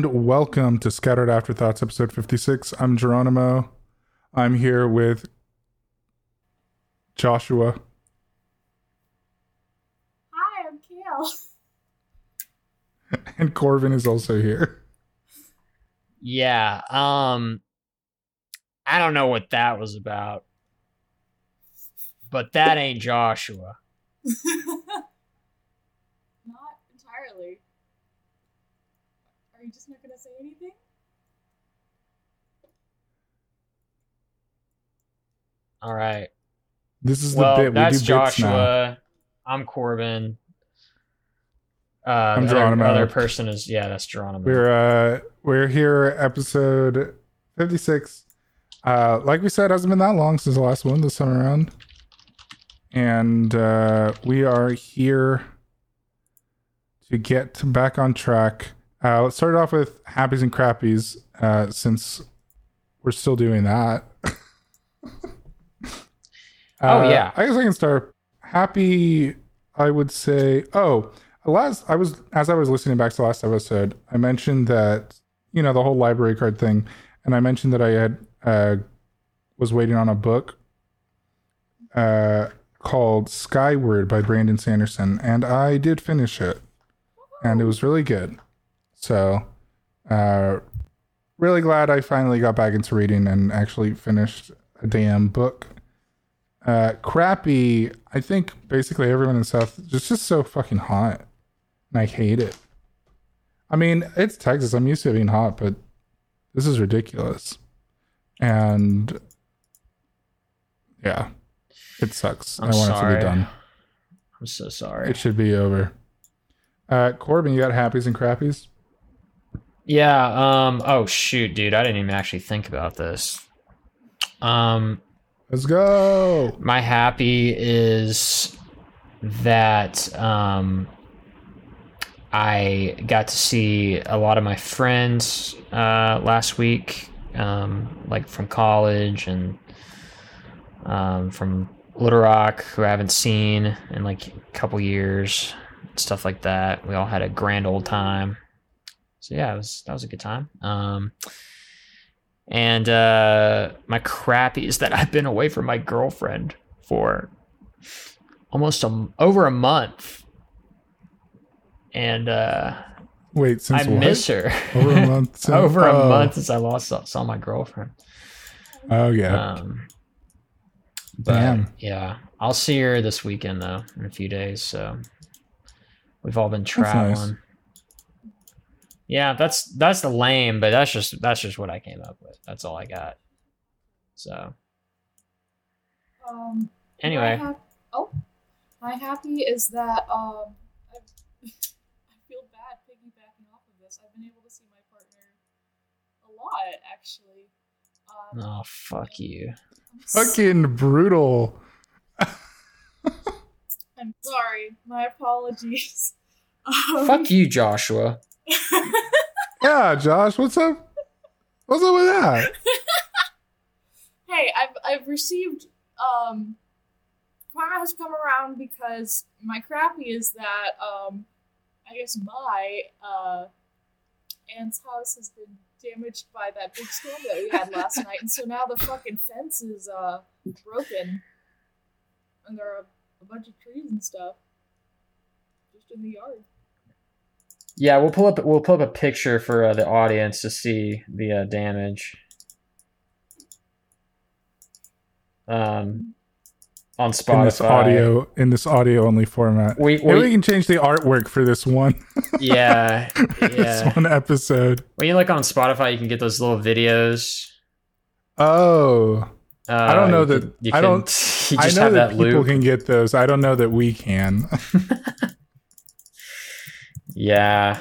and welcome to Scattered Afterthoughts, episode 56. I'm Geronimo. I'm here with Joshua. Hi, I'm Kale. And Corbin is also here. Yeah. Um I don't know what that was about. But that ain't Joshua. Not entirely. Are you just not gonna say anything? All right. This is the Well, bit. We do that's bits now. Joshua. I'm Corbin. Uh I'm the other, other person is yeah, that's Geronimo. We're uh we're here episode 56. Uh like we said, hasn't been that long since the last one this time around. And uh we are here to get back on track. Uh let's start off with happies and crappies, uh since we're still doing that. Oh, Uh, yeah. I guess I can start. Happy, I would say. Oh, last I was as I was listening back to the last episode, I mentioned that you know the whole library card thing, and I mentioned that I had uh, was waiting on a book uh, called Skyward by Brandon Sanderson, and I did finish it, and it was really good. So, uh, really glad I finally got back into reading and actually finished a damn book. Uh, crappy. I think basically everyone in South it's just so fucking hot, and I hate it. I mean, it's Texas. I'm used to it being hot, but this is ridiculous. And yeah, it sucks. I'm I want it to be done. I'm so sorry. It should be over. Uh, Corbin, you got happies and crappies? Yeah, um oh shoot, dude, I didn't even actually think about this. Um Let's go. my happy is that um I got to see a lot of my friends uh last week um like from college and um from Little Rock who I haven't seen in like a couple years stuff like that we all had a grand old time so yeah it was that was a good time um and uh, my crappy is that I've been away from my girlfriend for almost a, over a month. And uh, Wait, since I what? miss her. over a month. since- over a oh. month since I lost saw, my girlfriend. Oh yeah. Um, but Damn. yeah, I'll see her this weekend though in a few days. So we've all been traveling. Yeah, that's that's the lame, but that's just that's just what I came up with. That's all I got. So Um. anyway, My hap- oh, my happy is that um, I, I feel bad piggybacking off of this. I've been able to see my partner a lot, actually. Um, oh fuck you. I'm s- Fucking brutal. I'm sorry. My apologies. Um, Fuck you, Joshua. Yeah, Josh, what's up? What's up with that? hey, I've I've received um karma has come around because my crappy is that um I guess my uh aunt's house has been damaged by that big storm that we had last night, and so now the fucking fence is uh broken, and there are a bunch of trees and stuff just in the yard. Yeah, we'll pull up we'll pull up a picture for uh, the audience to see the uh, damage. Um, on Spotify. In this audio, in this audio only format. We, Maybe we we can change the artwork for this one. yeah this yeah. one episode. When you look on Spotify, you can get those little videos. Oh, Uh, I don't know you that- can- I don't- You I know have that, that people loop. can get those. I don't know that we can. Yeah.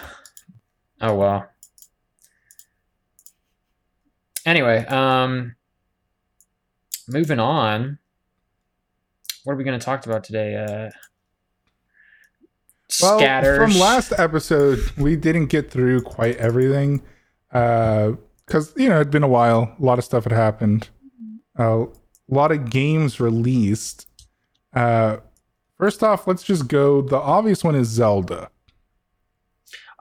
Oh well. Anyway, um moving on. What are we going to talk about today? Uh well, scatters. from last episode, we didn't get through quite everything Uh because you know it'd been a while. A lot of stuff had happened. Uh, a lot of games released. Uh, first off, let's just go. The obvious one is Zelda.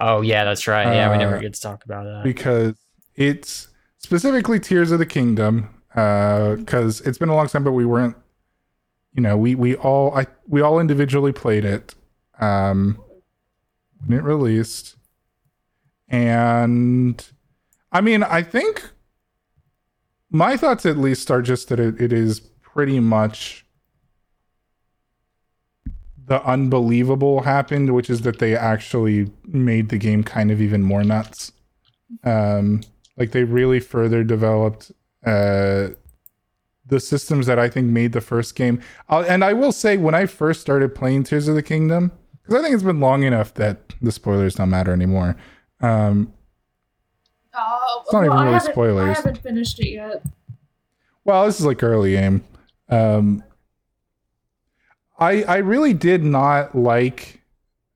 Oh yeah, that's right. Yeah, we never Uh, get to talk about that. because it's specifically Tears of the Kingdom. Because it's been a long time, but we weren't. You know, we we all I we all individually played it um, when it released, and I mean, I think my thoughts at least are just that it, it is pretty much the unbelievable happened, which is that they actually made the game kind of even more nuts. Um, like they really further developed uh, the systems that I think made the first game. i and I will say, when I first started playing Tears of the Kingdom, because I think it's been long enough that the spoilers don't matter anymore. Um, Uh, It's not even I really haven't- I haven't finished it yet. Well, this is like early game. Um, I I really did not like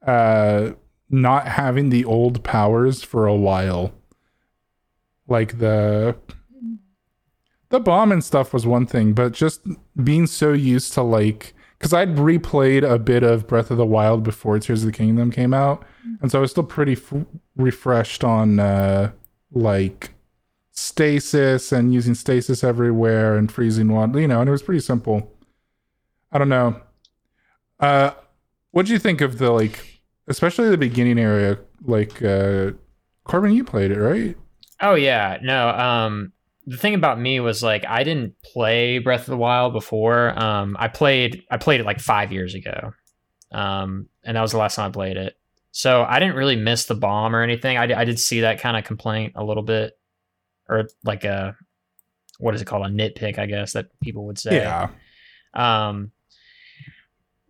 uh, not having the old powers for a while. Like the the bomb and stuff was one thing, but just being so used to like because I'd replayed a bit of Breath of the Wild before Tears of the Kingdom came out, and so I was still pretty f- refreshed on uh, like stasis and using stasis everywhere and freezing water, you know, and it was pretty simple. I don't know. Uh, what do you think of the like, especially the beginning area? Like, uh, Corbin, you played it, right? Oh yeah, no. Um, the thing about me was like I didn't play Breath of the Wild before. Um, I played I played it like five years ago, um, and that was the last time I played it. So I didn't really miss the bomb or anything. I, I did see that kind of complaint a little bit, or like a what is it called a nitpick, I guess that people would say. Yeah. Um,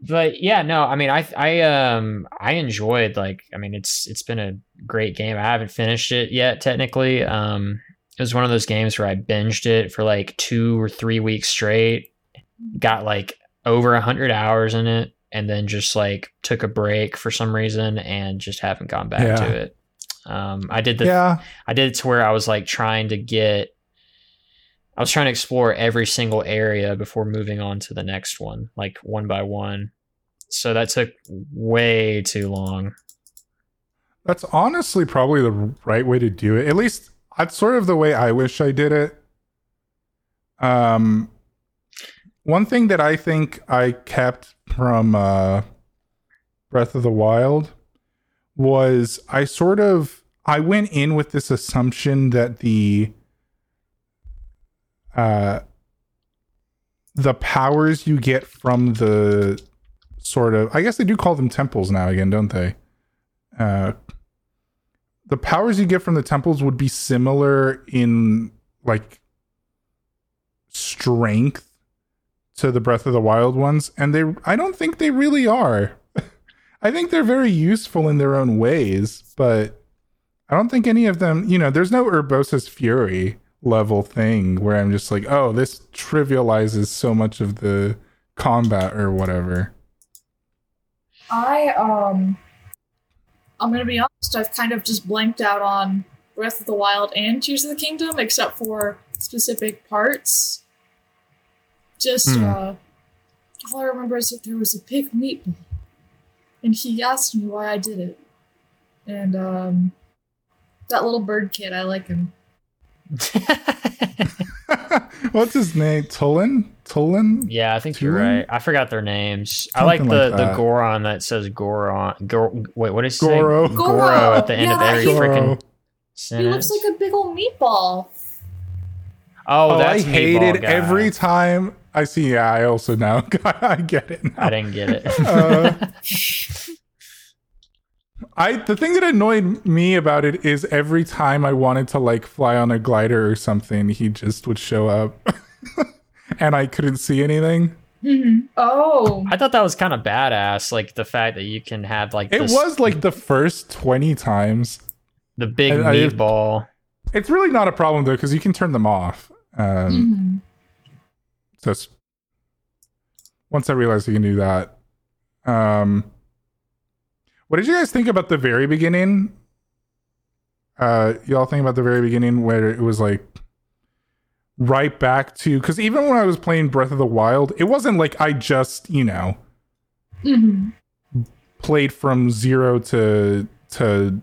but yeah, no, I mean, I I um I enjoyed like I mean it's it's been a great game. I haven't finished it yet technically. Um, it was one of those games where I binged it for like two or three weeks straight. Got like over a hundred hours in it, and then just like took a break for some reason and just haven't gone back Yeah. to it. Um, I did the yeah. I did it to where I was like trying to get I was trying to explore every single area before moving on to the next one, like one by one. So that took way too long. That's honestly probably the right way to do it. At least that's sort of the way I wish I did it. Um, one thing that I think I kept from uh, Breath of the Wild was I sort of I went in with this assumption that the uh the powers you get from the sort of I guess they do call them temples now again, don't they? Uh the powers you get from the temples would be similar in like strength to the Breath of the Wild ones, and they I don't think they really are. I think they're very useful in their own ways, but I don't think any of them, you know, there's no Urbosa's Fury level thing where I'm just like, oh, this trivializes so much of the combat or whatever. I um I'm gonna be honest, I've kind of just blanked out on Breath of the Wild and Tears of the Kingdom, except for specific parts. Just Hmm. uh all I remember is that there was a big meatball. And he asked me why I did it. And um that little bird kid, I like him. What's his name? Tulin? Tulin? yeah, I think you're right. I forgot their names. I like the like the that. Goron that says Goron. Gor, wait, what is he say? Goro. Goro at the end Yeah, of that every he- Goro. freaking He looks like a big old meatball. oh, Oh, I that's hate Meatball it Guy. every time I see. Yeah, I also now I get it. Now. I didn't get it. Uh, I the thing that annoyed me about it is every time I wanted to like fly on a glider or something, he just would show up, and I couldn't see anything. Oh. I thought that was kind of badass, like the fact that you can have like It this, was like the first twenty times. the big I- I- meatball. It's really not a problem though because you can turn them off. Um, Mhm. So once I realized you can do that. Um, what did you guys think about the very beginning? Uh, y'all think about the very beginning where it was like right back to because even when I was playing Breath of the Wild, it wasn't like I just you know Mhm. played from zero to to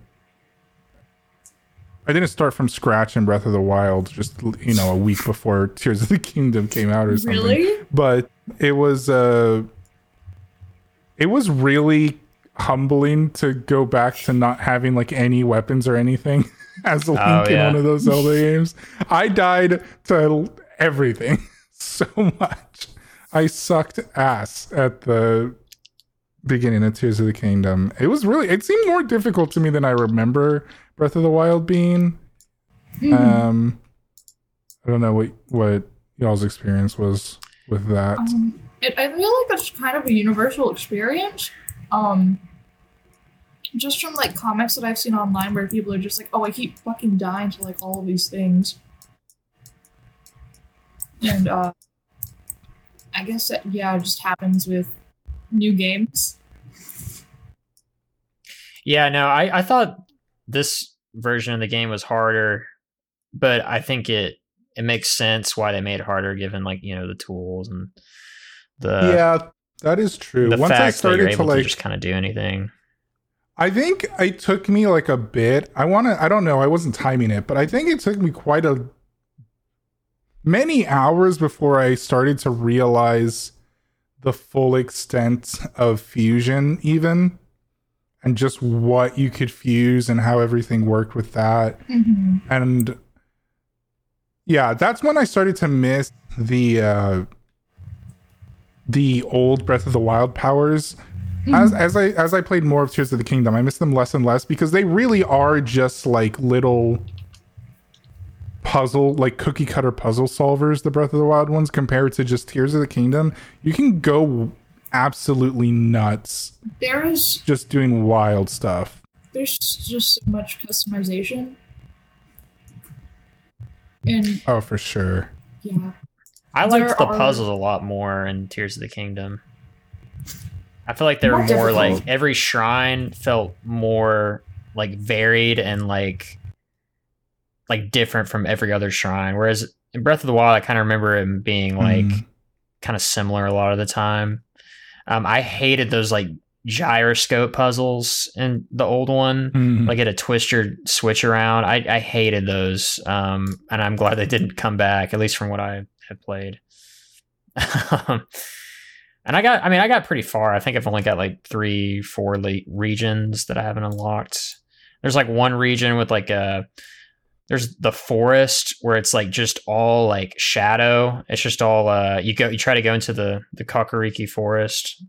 I didn't start from scratch in Breath of the Wild. Just you know, a week before Tears of the Kingdom came out or something. Really? But it was uh, it was really humbling to go back to not having like any weapons or anything as a Link Oh, in one of those Zelda games. I died to everything so much. I sucked ass at the beginning of Tears of the Kingdom. It was really it seemed more difficult to me than I remember Breath of the Wild being. Mhm. Um I don't know what what y'all's experience was with that. Um, it, I feel like it's kind of a universal experience. Um, just from like comics that I've seen online where people are just like, "Oh, I keep fucking dying to like all of these things," and uh, I guess that yeah, it just happens with new games. Yeah, no, I, I thought this version of the game was harder, but I think it it makes sense why they made it harder given like, you know, the tools and the yeah, that is true. the Once I fact that you're started to able to like just kind of do anything. I think it took me like a bit. I want to I don't know, I wasn't timing it, but I think it took me quite a many hours before I started to realize the full extent of fusion even and just what you could fuse and how everything worked with that. Mm-hmm. and yeah that's when i started to miss the uh the old breath of the wild powers as as i as i played more of tears of the kingdom i miss them less and less because they really are just like little puzzle like cookie cutter puzzle solvers the breath of the wild ones compared to just tears of the kingdom. You can go absolutely nuts There is just doing wild stuff. There's just so much customization, and oh for sure. Yeah, I There liked the are- puzzles a lot more in Tears of the Kingdom. I feel like they were More more like every shrine felt more like varied and like like different from every other shrine. Whereas in Breath of the Wild, I kind of remember it being like Mhm. kind of similar a lot of the time. Um, I hated those like gyroscope puzzles in the old one. Mhm. Like it a twist your switch around. I, I hated those. Um, and I'm glad they didn't come back, at least from what I had played. And I got, I mean, I got pretty far. I think I've only got like three, four le- regions that I haven't unlocked. There's like one region with like a, there's the forest where it's like just all like shadow. It's just all, uh, you go, you try to go into the, the Kakariki forest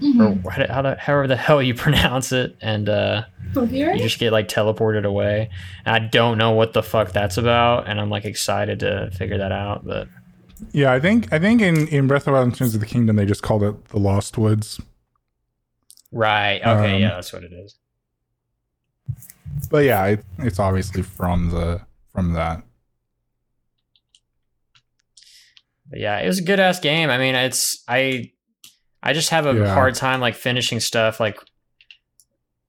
or Mhm. what, how the, however the hell you pronounce it. And, uh, Coherent? you just get like teleported away. And I don't know what the fuck that's about, and I'm like excited to figure that out. But Yeah, I think I think in in Breath of the Wild and Tears of the Kingdom they just called it the Lost Woods. right, okay, Um, yeah, that's what it is. But yeah, it, it's obviously from the from that. But yeah, it was a good ass game. I mean, it's I I just have a Yeah. hard time like finishing stuff like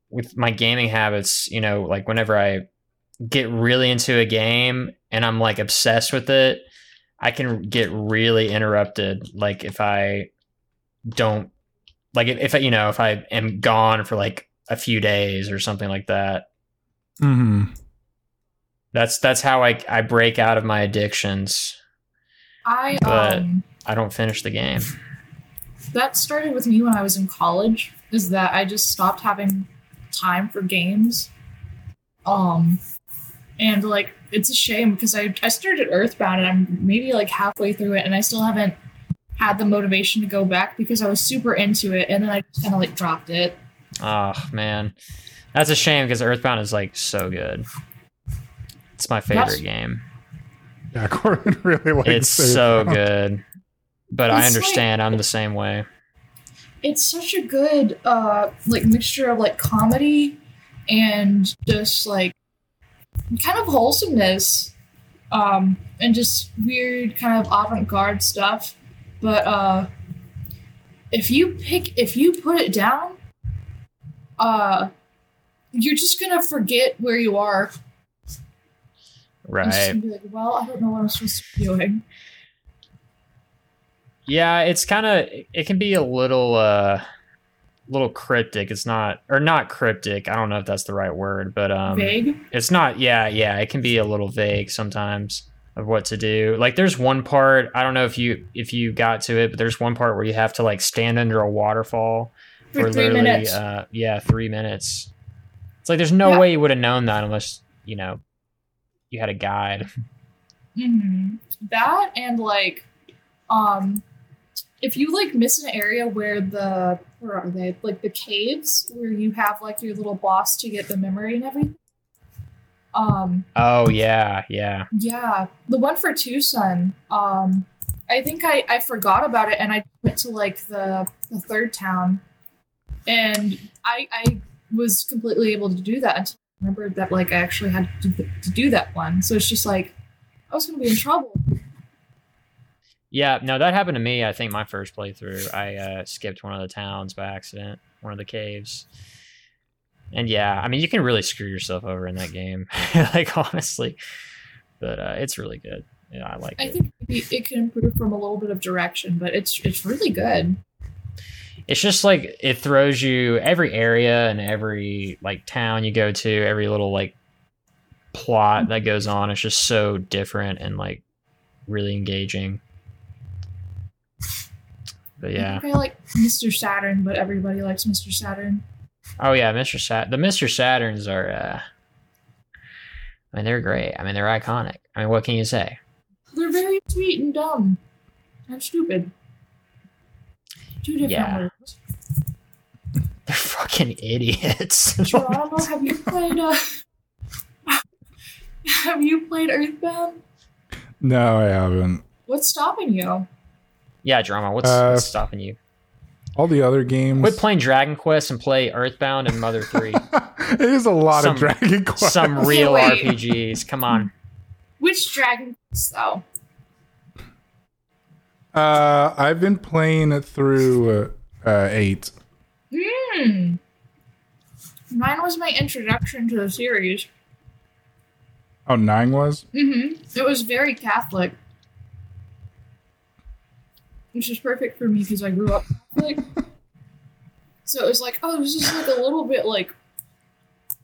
with my gaming habits. You know, like whenever I get really into a game and I'm like obsessed with it, I can get really interrupted. Like if I don't like if, if I, you know if I am gone for like a few days or something like that. Mm-hmm. That's that's how I I break out of my addictions. I but- um I don't finish the game. that started with me when I was in college. Is that I just stopped having time for games. Um, and like it's a shame because I I started Earthbound and I'm maybe like halfway through it and I still haven't had the motivation to go back because I was super into it and then I just kind of like dropped it. Oh man, that's a shame because Earthbound is like so good. It's my favorite That's- game. Yeah, Corbin really likes it. It's it. so good, but I It's like- understand. I'm the same way. It's such a good uh like mixture of like comedy and just like kind of wholesomeness um and just weird kind of avant-garde stuff but uh if you pick if you put it down uh you're just gonna forget where you are Right? be like well i don't know what i'm supposed to be doing Yeah, it's kind of. It can be a little. uh little cryptic. It's not or not cryptic. I don't know if that's the right word, but um Vague. it's not yeah, yeah, it can be a little vague sometimes of what to do. Like there's one part, I don't know if you if you got to it, but there's one part where you have to like stand under a waterfall For three literally minutes. uh yeah, 3 minutes. It's like there's no Yeah. way you would have known that unless, you know, you had a guide. hmm That and like, um, if you like miss an area where the where are they like the caves where you have like your little boss to get the memory and everything. Um, Oh yeah, yeah. yeah, the one for Twoson. Um, I think I I forgot about it and I went to like the the third town, and I I was completely able to do that until I remembered that like I actually had to do, to do that one. So it's just like I was gonna be in trouble. Yeah, no, that happened to me. I think my first playthrough, I uh, skipped one of the towns by accident, one of the caves. And yeah, I mean, you can really screw yourself over in that game, like honestly. But uh, it's really good. Yeah, I like I it. think maybe it can improve from a little bit of direction, but it's it's really good. It's just like it throws you every area and every like town you go to, every little like plot that goes on. It's just so different and like really engaging. But yeah. I think I like Mr. Saturn, but everybody likes Mr. Saturn. Oh yeah, Mr. Sat the Mr. Saturns are uh I mean they're great. I mean they're iconic. I mean what can you say? They're very sweet and dumb and stupid. Two different Yeah. words. They're fucking idiots. Geronimo, have you played uh Have you played Earthbound? No, I haven't. What's stopping you? Yeah, drama, what's, Uh, what's stopping you? All the other games. Quit playing Dragon Quest and play Earthbound and Mother 3. it is a lot Some- of Dragon Quest. Some real Wait. RPGs. Come on. Which Dragon Quest though? Uh, I've been playing it through uh, uh, eight. Hmm. Mine was my introduction to the series. Oh, nine was. Mm-hmm. It was very Catholic. Which is perfect for me because I grew up Catholic. so it was like, oh, this is like a little bit like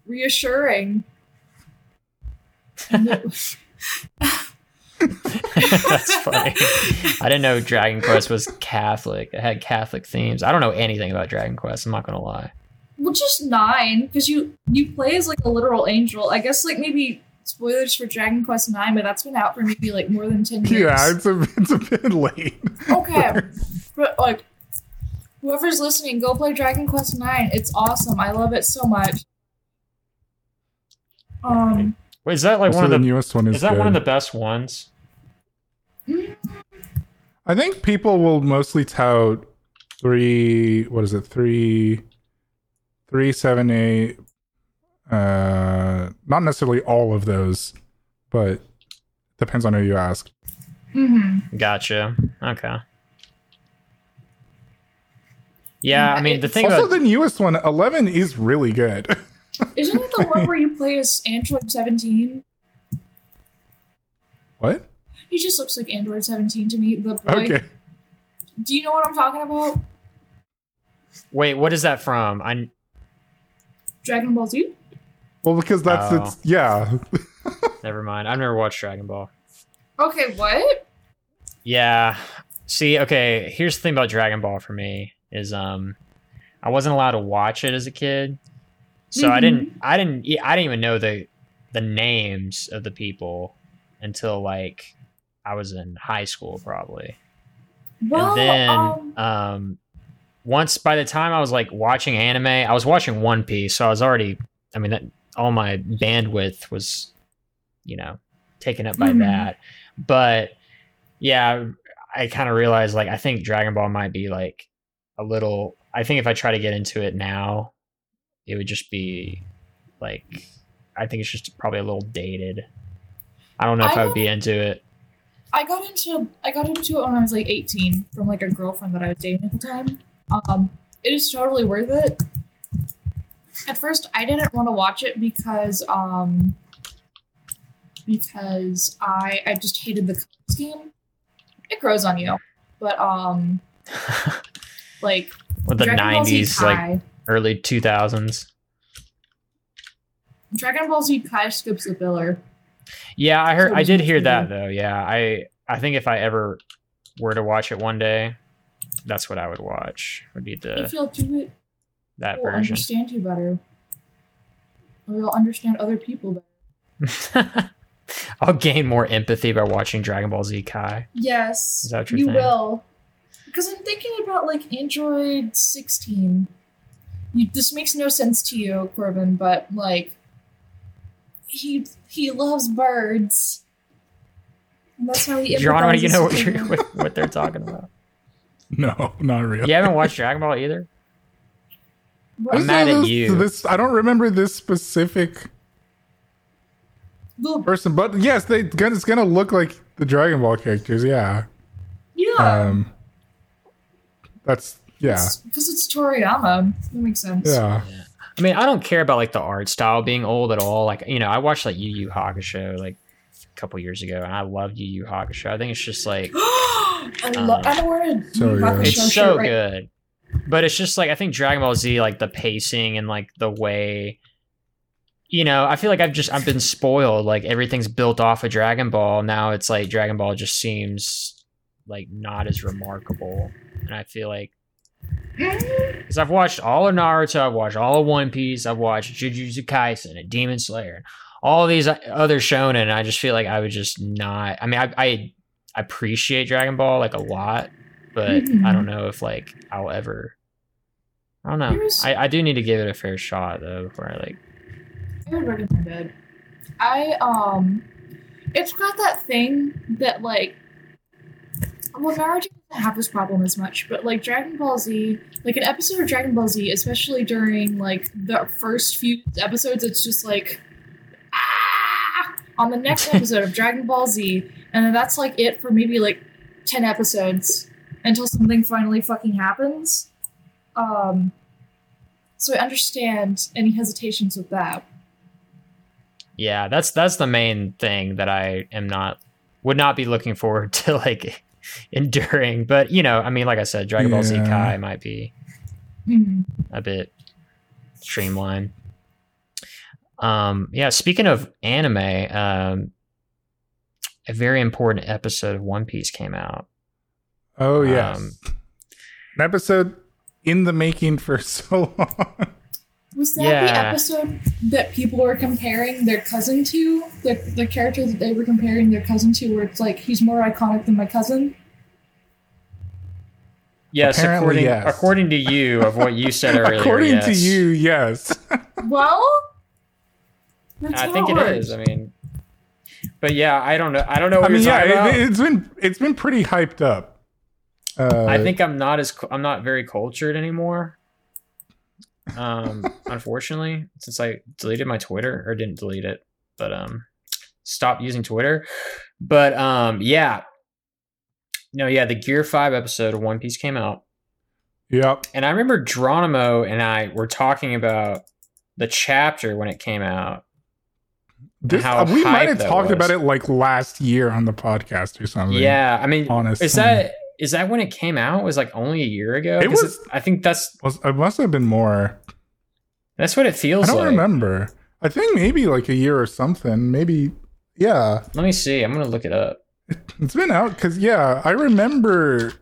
reassuring. That's funny. I didn't know Dragon Quest was Catholic. It had Catholic themes. I don't know anything about Dragon Quest. I'm not gonna lie. well, just nine because you you play as like a literal angel. I guess like maybe spoilers for Dragon Quest Nine, but that's been out for maybe like more than ten years. Yeah, it's a it's a bit late. Okay, but like, whoever's listening, go play Dragon Quest Nine. It's awesome. I love it so much. Um, Wait, is that like one of the the? newest one is. Is that one of the best ones? I think people will mostly tout three. What is it? Three, three, seven, eight. Uh, not necessarily all of those, but depends on who you ask. mhm. Gotcha. Okay. Yeah, I mean the thing also, about the newest one, eleven, is really good. isn't it the one where you play as Android Seventeen? what? He just looks like Android Seventeen to me. The boy. Okay. Do you know what I'm talking about? wait, what is that from? I Dragon Ball Z. Well, because that's Oh. it's yeah. never mind. I've never watched Dragon Ball. Okay, what? Yeah. See, okay, here's the thing about Dragon Ball for me is um I wasn't allowed to watch it as a kid. So I didn't I didn't I didn't even know the the names of the people until like I was in high school probably. Well, and then um, um once by the time I was like watching anime, I was watching One Piece, so I was already I mean that all my bandwidth was you know taken up by Mhm. that. But yeah, I kind of realized like I think Dragon Ball might be like a little I think if I try to get into it now, it would just be like I think it's just probably a little dated. I don't know if I I would be into it. I got into I got into it when I was like 18 from like a girlfriend that I was dating at the time. Um, it is totally worth it. At first, I didn't want to watch it because um because I I just hated the scheme. It grows on you, but um like With the Dragon Ball Z nineties, like early two thousands. Dragon Ball Z Kai skips the filler. Yeah, I heard So I did hear that though. Yeah. I I think if I ever were to watch it one day, that's what I would watch. Would be if the you'll do it, that we'll version. understand you better. Or you'll understand other people better. I'll gain more empathy by watching Dragon Ball Z Kai. Yes, Is that what you're you will. Because I'm thinking about like Android 16. You, this makes no sense to you, Corbin, but like he he loves birds. And that's how he Geronimo, you empathizes know what, you're, what, what they're talking about. No, not really. You haven't watched Dragon Ball either? What- I'm mad at this, you. This, I don't remember this specific the- person, but yes, they it's gonna look like the Dragon Ball characters. Yeah. yeah, Um. That's yeah. because it's Toriyama. That makes sense. Yeah. I mean, I don't care about like the art style being old at all. Like, you know, I watched like Yu Yu Hakusho like a couple years ago, and I loved Yu Yu Hakusho. I think it's just like I love. Uh, I know where to. So good. it's so right- good, but it's just like I think Dragon Ball Z, like the pacing and like the way, you know, I feel like I've just I've been spoiled. Like everything's built off of Dragon Ball. Now it's like Dragon Ball just seems like not as remarkable, and I feel like Because I've watched all of Naruto, I've watched all of One Piece, I've watched Jujutsu Kaisen and Demon Slayer, all these other shonen. And I just feel like I would just not. I mean, I, I appreciate Dragon Ball like a lot, but Mhm. I don't know if like I'll ever. I don't know. I, I do need to give it a fair shot though before I like. I would recommend it. I um, it's got that thing that like, well, Naruto doesn't have this problem as much, but like Dragon Ball Z, like an episode of Dragon Ball Z, especially during like the first few episodes, it's just like, ah, on the next episode of Dragon Ball Z, and then that's like it for maybe like ten episodes until something finally fucking happens. Um, so I understand any hesitations with that. Yeah, that's that's the main thing that I am not would not be looking forward to like enduring. But you know, I mean, like I said, Dragon Ball Z Kai might be Mhm. a bit streamlined. Um, yeah, speaking of anime, um, a very important episode of One Piece came out. Oh yes. Um, An episode in the making for so long. Was that Yeah. the episode that people were comparing their cousin to? The the character that they were comparing their cousin to, where it's like he's more iconic than my cousin. Yes, Apparently, according yes. according to you of what you said earlier. According to you, yes. Well, that's I think it works. is. I mean, but yeah, I don't know. I don't know I mean, you're yeah, talking about. it's been it's been pretty hyped up. Uh, I think I'm not as I'm not very cultured anymore. Um, unfortunately, since I deleted my Twitter or didn't delete it, but um, stopped using Twitter. But um, yeah, no, yeah, the Gear Five episode of One Piece came out, Yep. and I remember Geronimo and I were talking about the chapter when it came out. This, how we might have talked was. about it like last year on the podcast or something. Yeah, I mean, honestly. is that is that when it came out? It was like only a year ago. It was- I think that's Was, it must have been more. that's what it feels. Like. I don't like. remember. I think maybe like a year or something. Maybe, yeah. Let me see. I'm gonna look it up. It's been out because yeah, I remember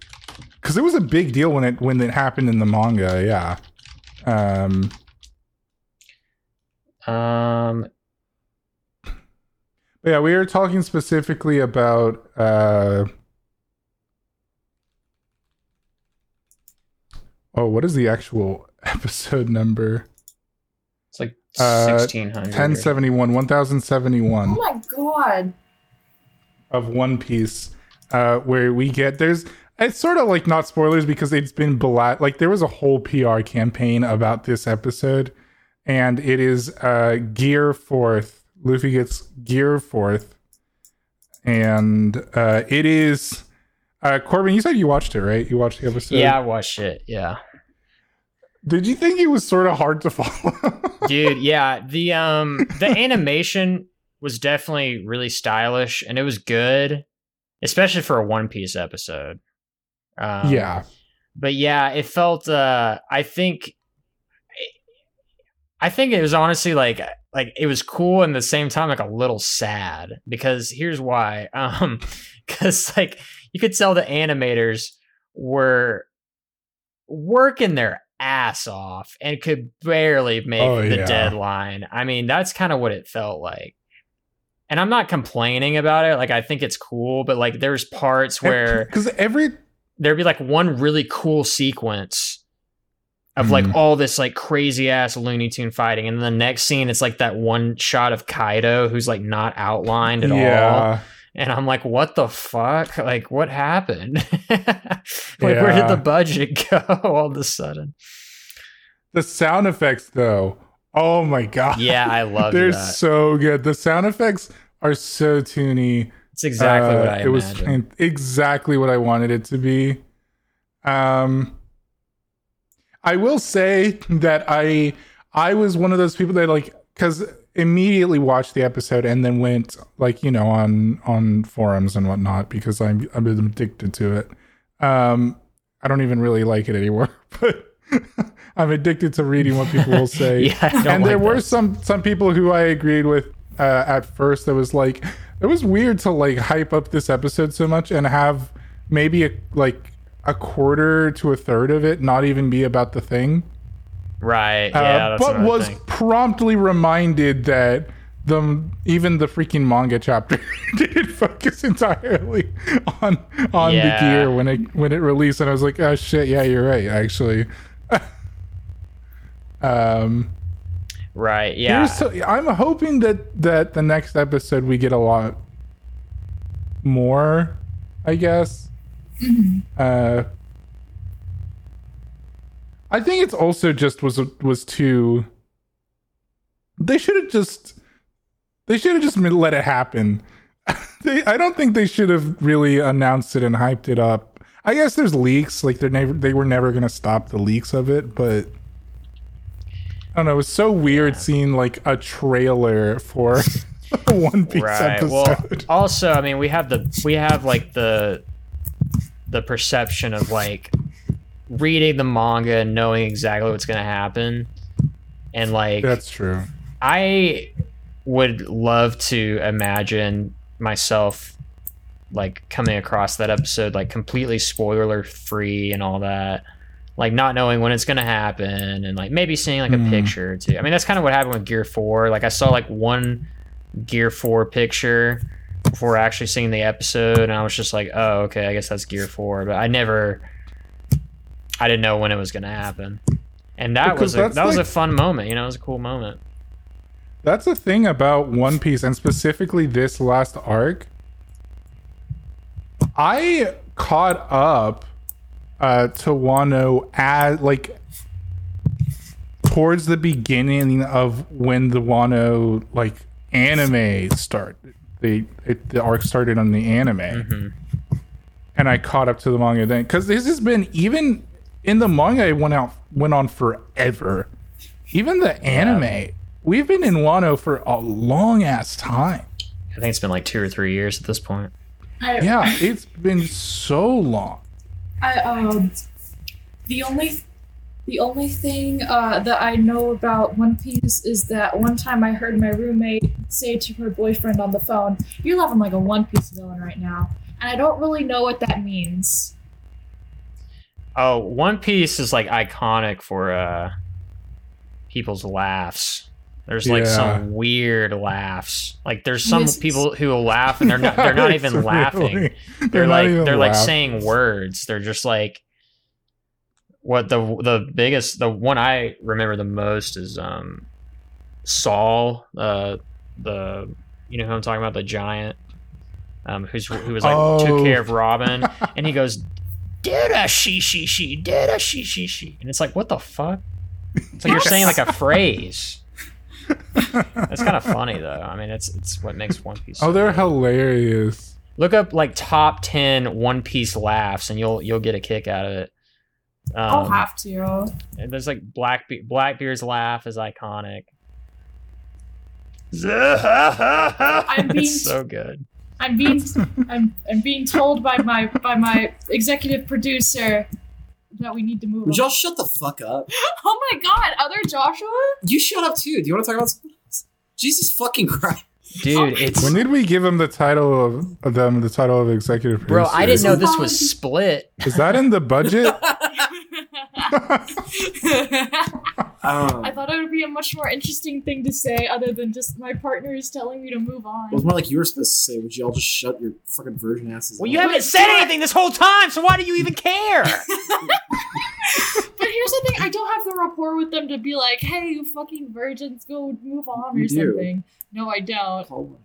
because it was a big deal when it when it happened in the manga. Yeah. Um. Um, But yeah, we were talking specifically about uh Oh, what is the actual episode number? it's like Uh, sixteen hundred. 1071, 1071 Oh my god! of One Piece, uh, where we get there's it's sort of like not spoilers because it's been blat like there was a whole PR campaign about this episode, and it is uh Gear Fourth. Luffy gets Gear Fourth, and uh, it is uh Corbin. You said you watched it, right? You watched the episode. Yeah, I watched it. Yeah, Did you think it was sort of hard to follow? dude. Yeah, the um the animation was definitely really stylish and it was good, especially for a One Piece episode. Um, yeah. but yeah, it felt. Uh, I think. I think it was honestly like like it was cool and at the same time like a little sad because here's why. Um, because like you could tell the animators were working their ass off and could barely make Oh, the yeah. deadline. I mean, that's kind of what it felt like. And I'm not complaining about it. Like I think it's cool, but like there's parts where because every there'd be like one really cool sequence of like Mhm. all this like crazy ass Looney Tune fighting, and then the next scene it's like that one shot of Kaido who's like not outlined at all, yeah, and I'm like, what the fuck? Like, what happened? like, where did the budget go all of a sudden? the sound effects though. Oh my god. Yeah, I love They're that. so good. The sound effects are so toony. It's exactly what Uh, I it was imagined. fan- exactly what I wanted it to be. Um, I will say that I I was one of those people that like because immediately watched the episode and then went like you know on on forums and whatnot because I'm I'm addicted to it. Um, I don't even really like it anymore, but I'm addicted to reading what people will say yeah, and there like were some some people who I agreed with uh, at first. That was like it was weird to like hype up this episode so much and have maybe a like a quarter to a third of it not even be about the thing. Right. Uh, Yeah, that's but was thing. promptly reminded that the even the freaking manga chapter didn't focus entirely on on Yeah. the gear when it when it released and I was like oh shit yeah you're right actually um right. Yeah, Here's so, I'm hoping that that the next episode we get a lot more, I guess. Uh, I think it's also just was was too. They should have just. They should have just let it happen. they, I don't think they should have really announced it and hyped it up. I guess there's leaks, like they're never they were never gonna stop the leaks of it, but I don't know. It was so weird seeing like a trailer for One Piece right. episode. Well, also, I mean, we have the we have like the the perception of like reading the manga and knowing exactly what's going to happen, and like That's true. I would love to imagine myself like coming across that episode like completely spoiler free and all that. Like not knowing when it's going to happen and like maybe seeing like a Hmm. picture or two. I mean that's kind of what happened with gear 4 like i saw like one gear 4 picture before actually seeing the episode and i was just like oh okay i guess that's gear 4 but i never i didn't know when it was going to happen and that Because was a, that was a fun moment you know it was a cool moment That's the thing about One Piece, and specifically this last arc. I caught up uh, to Wano as like towards the beginning of when the Wano like anime started. The it, the arc started on the anime, Mhm. and I caught up to the manga then because this has been even in the manga. It went out went on forever. Even the anime, we've been in Wano for a long ass time. I think it's been like two or three years at this point. I, Yeah, it's been so long. I um the only the only thing uh, that I know about One Piece is that one time I heard my roommate say to her boyfriend on the phone, "You're loving like a One Piece villain right now," and I don't really know what that means. Oh, One Piece is like iconic for uh people's laughs. There's like Yeah. some weird laughs. Like there's some Yes. people who will laugh and they're not they're not It's even laughing. really- They're, like they're like saying words. They're just like what the the biggest the one I remember the most is um Saul uh the you know who I'm talking about the giant um who's who was like Oh. took care of Robin and he goes did a she she she did a she she she. And it's like what the fuck? It's like you're saying like a phrase. It's kind of funny though. I mean it's it's what makes one piece Oh, they're good. hilarious. look up like top 10 one piece laughs and you'll you'll get a kick out of it. I'll um, have to. and there's like blackbeard blackbeard's laugh is iconic. I'm being- it's so good I'm being I'm, I'm being told by my by my executive producer that we need to move. Would on. y'all shut the fuck up? Oh my god, other Joshua? You shut up too. Do you want to talk about something else? Jesus fucking Christ. Dude, oh. it's When did we give him the title of, of them the title of executive producer? bro. I didn't know this was split. Is that in the budget? Um, I thought it would be a much more interesting thing to say other than just my partner is telling me to move on. it was more like you were supposed to say. Would you all just shut your fucking virgin asses? Well, up? you haven't said anything this whole time, so why do you even care? But here's the thing, I don't have the rapport with them to be like, hey, you fucking virgins, go move on or do. something. No, I don't. Oh my-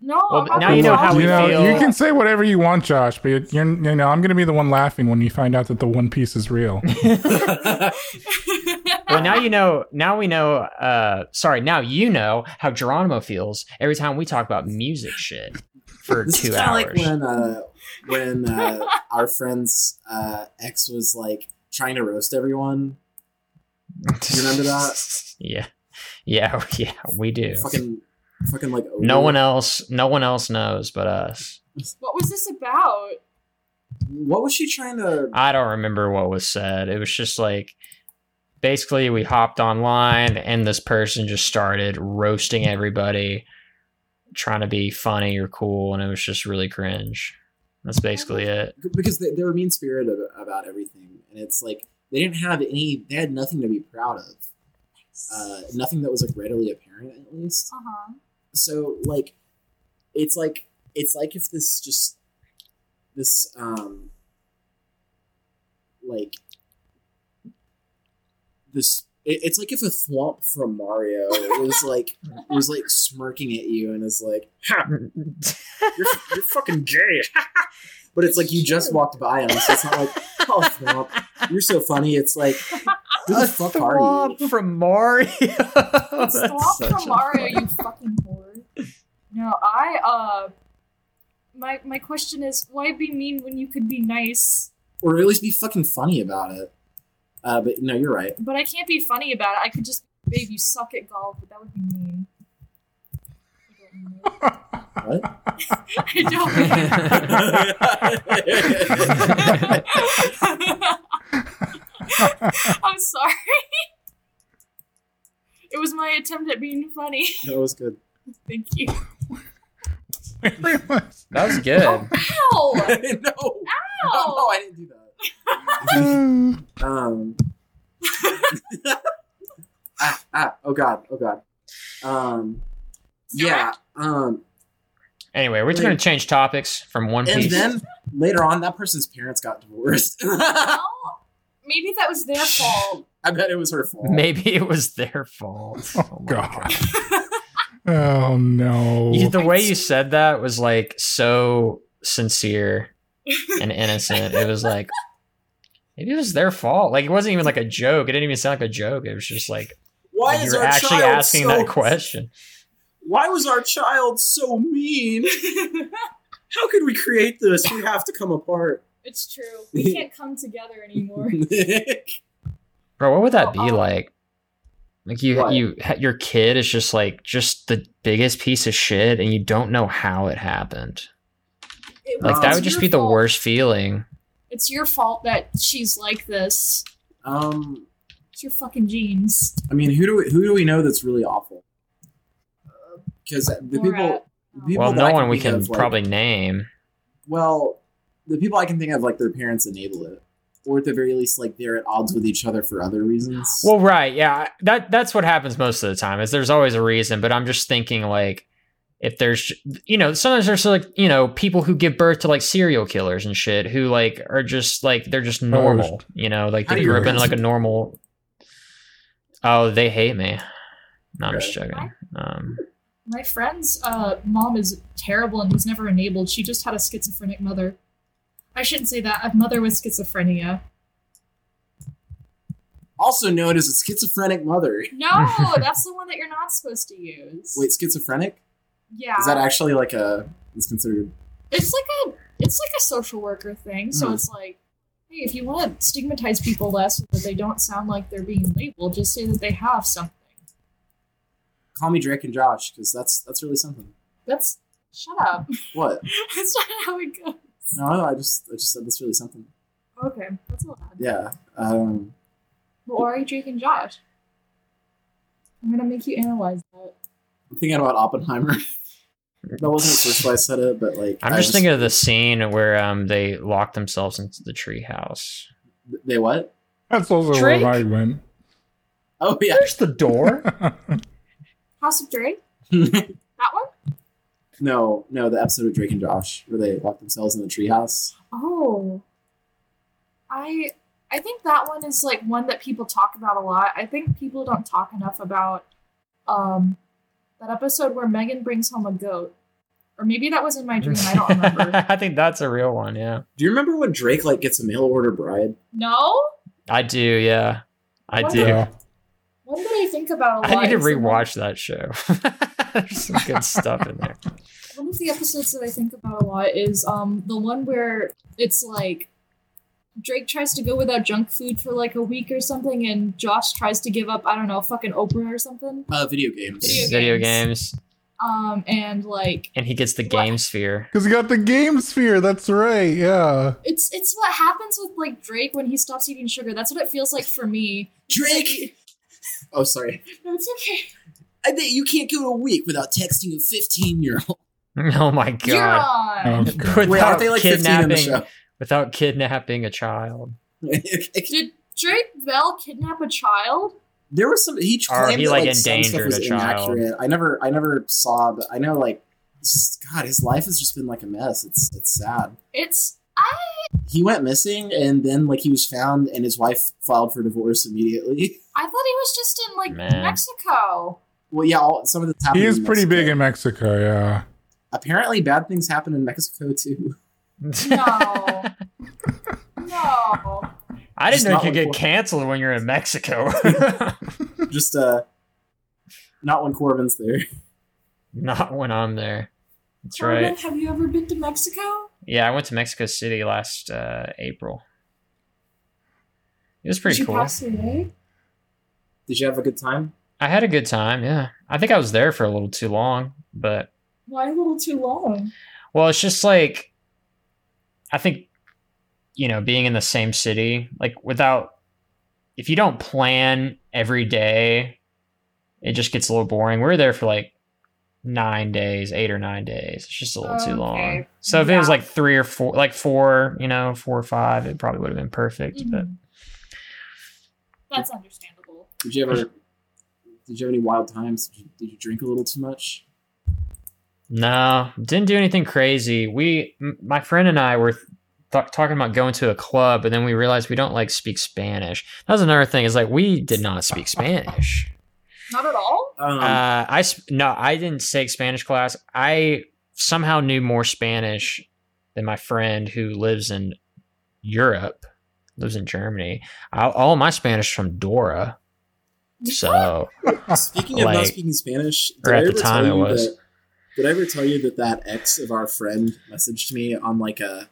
No, Well, I'm not now you know how Joshua. we you know, feel. you can say whatever you want, Josh, but you're, you know, I'm going to be the one laughing when you find out that the One Piece is real. well, now you know. Now we know. Uh, sorry. Now you know how Geronimo feels every time we talk about music shit for This two is hours. like when uh, when uh, our friend's uh, ex was like trying to roast everyone. You remember that? yeah, yeah, yeah. We do. Fucking, fucking like. No one else. No one else knows but us. what was this about? What was she trying to? I don't remember what was said. It was just like basically we hopped online and this person just started roasting everybody, trying to be funny or cool, and it was just really cringe. That's basically it. Because they, they were mean spirited about everything, and it's like they didn't have any. They had nothing to be proud of. Uh, nothing that was like readily apparent, at least. Uh huh. so like it's like it's like if this just this um like this it's like if a thwomp from mario was like was like smirking at you and is like ha, you're, you're fucking gay but it's like you just walked by him so it's not like oh thwomp you're so funny it's like who the fuck are you from Mario? Stop from Mario, you fucking whore. No, I uh my my question is why be mean when you could be nice? or at least be fucking funny about it uh, but no you're right But I can't be funny about it. I could just babe you suck at golf, but that would be mean. what I don't I'm sorry. It was my attempt at being funny. that was good Thank you. Very much. That was good. Ow! no, Ow! no, Ow! I didn't do that. Um. ah, ah, oh god, oh god. Um. Yeah. Um. Anyway, we're just gonna change topics from One And Piece. then later on, that person's parents got divorced. Well, maybe that was their fault. I bet it was her fault. Maybe it was their fault. Oh, my God. oh no. You- the way you said that was like so sincere and innocent. It was like maybe it was their fault. Like it wasn't even like a joke. It didn't even sound like a joke. It was just like Why you is were our actually child asking so, that question. Why was our child so mean? How could we create this? We have to come apart. it's true. We can't come together anymore. Bro, what would that be Oh, oh. like? Like you, What? you, your kid is just like just the biggest piece of shit, and you don't know how it happened. It Like that would just your be the worst feeling. It's your fault that she's like this. um. It's your fucking genes. I mean, who do we, who do we know that's really awful? Because the people, the people Well, no one we can of, like- probably name. Well, the people I can think of, like their parents enable it, or at the very least, like they're at odds with each other for other reasons. Well, right, yeah, that that's what happens most of the time. Is there's always a reason, but I'm just thinking like if there's you know sometimes there's like you know people who give birth to like serial killers and shit who like are just like they're just normal, you know, like they do you grew up in like a normal. Oh, they hate me. No, I'm just joking. Um, My friend's uh, mom is terrible and was never enabled. She just had a schizophrenic mother. I shouldn't say that. A mother with schizophrenia. also known as a schizophrenic mother. No, that's the one that you're not supposed to use. Wait, schizophrenic? Yeah, Is that actually like a? It's considered. it's like a it's like a social worker thing. So Hmm. it's like, hey, if you want to stigmatize people less so that they don't sound like they're being labeled, just say that they have something. Call me Drake and Josh because that's that's really something. That's shut up. What? That's not how it goes. No, no, I just I just said that's really something. Okay, that's a lot. Yeah. Um, Well, or are you Drake and Josh. I'm gonna make you analyze that. I'm thinking about Oppenheimer. that wasn't the first way I said it, but like I'm I just thinking of the scene where um they lock themselves into the treehouse. They what? That's also Drake? where I went. Oh yeah. There's the door. House of Drake. That one. no, no, the episode of Drake and Josh where they lock themselves in the treehouse. Oh, I I think that one is like one that people talk about a lot. I think people don't talk enough about um that episode where Megan brings home a goat, or maybe that was in my dream. I don't remember. I think that's a real one. Yeah, Do you remember when Drake like gets a mail order bride? no, I do. Yeah, I What do. Yeah. one that I think about a. I need to is the one- rewatch that show. There's some good stuff in there. One of the episodes that I think about a lot is um the one where it's like Drake tries to go without junk food for like a week or something, and Josh tries to give up I don't know fucking Oprah or something. Uh, video games. Video Video games. games, Um and like and he gets the What? game sphere. Because he got the game sphere. That's right. Yeah. it's it's what happens with like Drake when he stops eating sugar. That's what it feels like for me. Drake. Oh, sorry. No, it's okay. I bet you can't go a week without texting a 15 year old. Oh my god. You're god! on. Oh, God. Without Wait, aren't they like 15 in the kidnapping, show? Without kidnapping a child. Did Drake Bell kidnap a child? there was some he Or claimed he, that, like, like some stuff was a child. inaccurate. I never I never saw but I know like just- God, his life has just been like a mess. It's it's sad. It's I He went missing and then like he was found and his wife filed for divorce immediately. I thought he was just in like Man. Mexico. Well, yeah, all, some of the. happened. He is in pretty big in Mexico. Yeah. Apparently, bad things happen in Mexico too. No. No. I didn't know you could get Cor- canceled when you're in Mexico. Just uh, not when Corbin's there. Not when I'm there. That's Corbin, right. have you ever been to Mexico? Yeah, I went to Mexico City last uh, April. It was Did pretty you cool. pass? Did you have a good time? I had a good time. Yeah, I think I was there for a little too long, but Why a little too long? well, it's just like I think you know being in the same city, like without if you don't plan every day, it just gets a little boring. We are there for like nine days, eight or nine days. It's just a little too long. So if it was like three or four, like four, you know, four or five, it probably would have been perfect. But Mhm. That's understandable. Did you ever? Did you have any wild times? Did you, did you drink a little too much? No, didn't do anything crazy. We, m- my friend and I were th- talking about going to a club, but then we realized we don't like speak Spanish. That was another thing. Is like we did not speak Spanish. Not at all? Um, Uh, I sp- no, I didn't take Spanish class. I somehow knew more Spanish than my friend who lives in Europe, lives in Germany. I, all my Spanish from Dora. So speaking of not speaking Spanish, or did I at the time tell it was. That, did I ever tell you that that ex of our friend messaged me on like a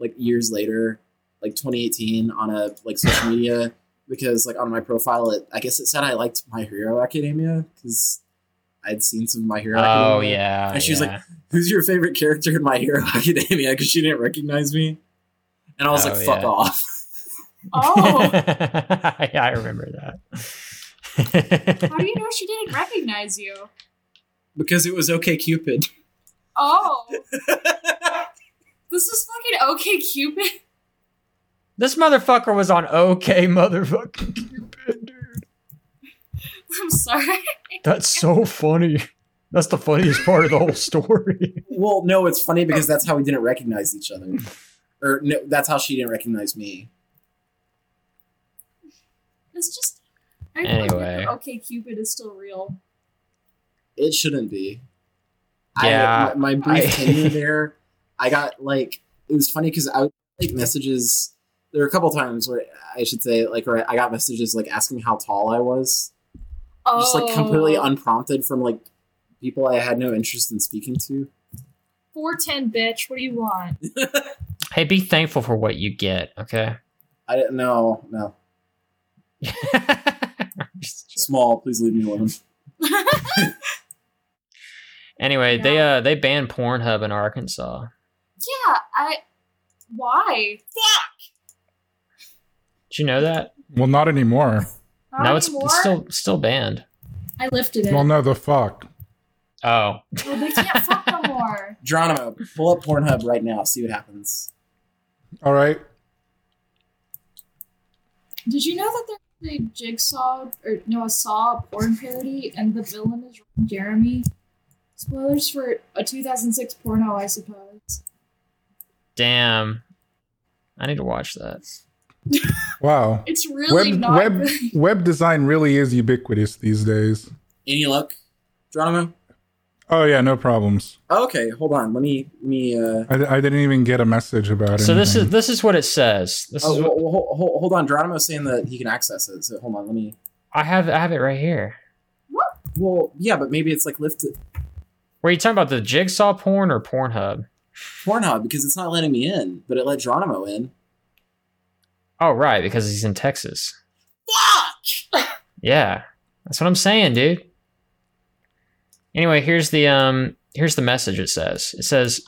like years later, like 2018, on a like social media because like on my profile, it I guess it said I liked My Hero Academia because I'd seen some of My Hero. oh yeah, And she was like, who's your favorite character in My Hero Academia? Because she didn't recognize me. And I was Oh, like, fuck yeah. off. Oh. yeah, I remember that. How do you know she didn't recognize you? Because it was okay Cupid. Oh. this is fucking okay Cupid. this motherfucker was on OK motherfucking Cupid, dude. I'm sorry. That's so funny. That's the funniest part of the whole story. well, no, it's funny because that's how we didn't recognize each other. Or no, that's how she didn't recognize me. It's just I Anyway. okay Cupid is still real. It shouldn't be. Yeah, I, my, my brief I- tenure there, I got like it was funny because I would like messages. There were a couple times where I should say like where I got messages like asking how tall I was, Oh. just like completely oh. unprompted from like people I had no interest in speaking to. 410 bitch. What do you want? Hey, be thankful for what you get, okay? I didn't know. No, small. Please leave me alone. Anyway, they uh they banned Pornhub in Arkansas. yeah, I why? Did you know that? Well, not anymore. Not no, it's, anymore? it's still still banned. I lifted it. Well, no, the fuck. Oh, Well, they can't fuck no more. Geronimo, pull up Pornhub right now. See what happens. All right. Did you know that there's a Jigsaw or no a Saw porn parody and the villain is Jeremy? Spoilers for a 2006 porno, I suppose. damn! I need to watch that. Wow. It's really Web not web good. web design really is ubiquitous these days. Any luck, Geronimo? Oh yeah, no problems. Oh, okay, hold on. Let me let me. Uh, I, I didn't even get a message about it. So this is this is what it says. This oh, is what, well, hold, hold, hold on. Geronimo's saying that he can access it. So hold on. Let me. I have I have it right here. What? Well, yeah, but maybe it's like lifted Were you talking about the jigsaw porn or Pornhub? Pornhub because it's not letting me in, but it let Geronimo in. Oh, right, because he's in Texas. Fuck! Yeah, that's what I'm saying, dude. Anyway, here's the um here's the message. It says it says,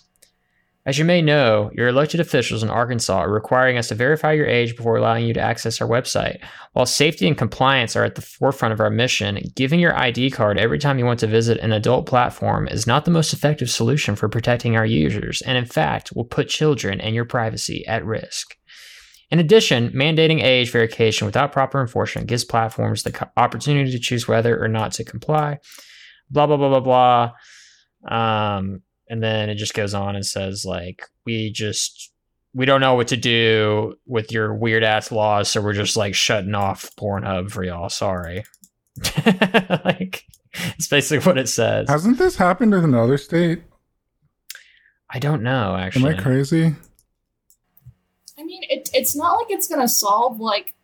as you may know, your elected officials in Arkansas are requiring us to verify your age before allowing you to access our website. While safety and compliance are at the forefront of our mission, giving your ID card every time you want to visit an adult platform is not the most effective solution for protecting our users, and in fact, will put children and your privacy at risk. In addition, mandating age verification without proper enforcement gives platforms the opportunity to choose whether or not to comply. Blah blah blah blah blah. Um, and then it just goes on and says like we just we don't know what to do with your weird ass laws, so we're just like shutting off Pornhub for y'all. Sorry. like it's basically what it says. Hasn't this happened in another state? I don't know Actually, Am. I crazy? I mean, it, it's not like it's gonna solve like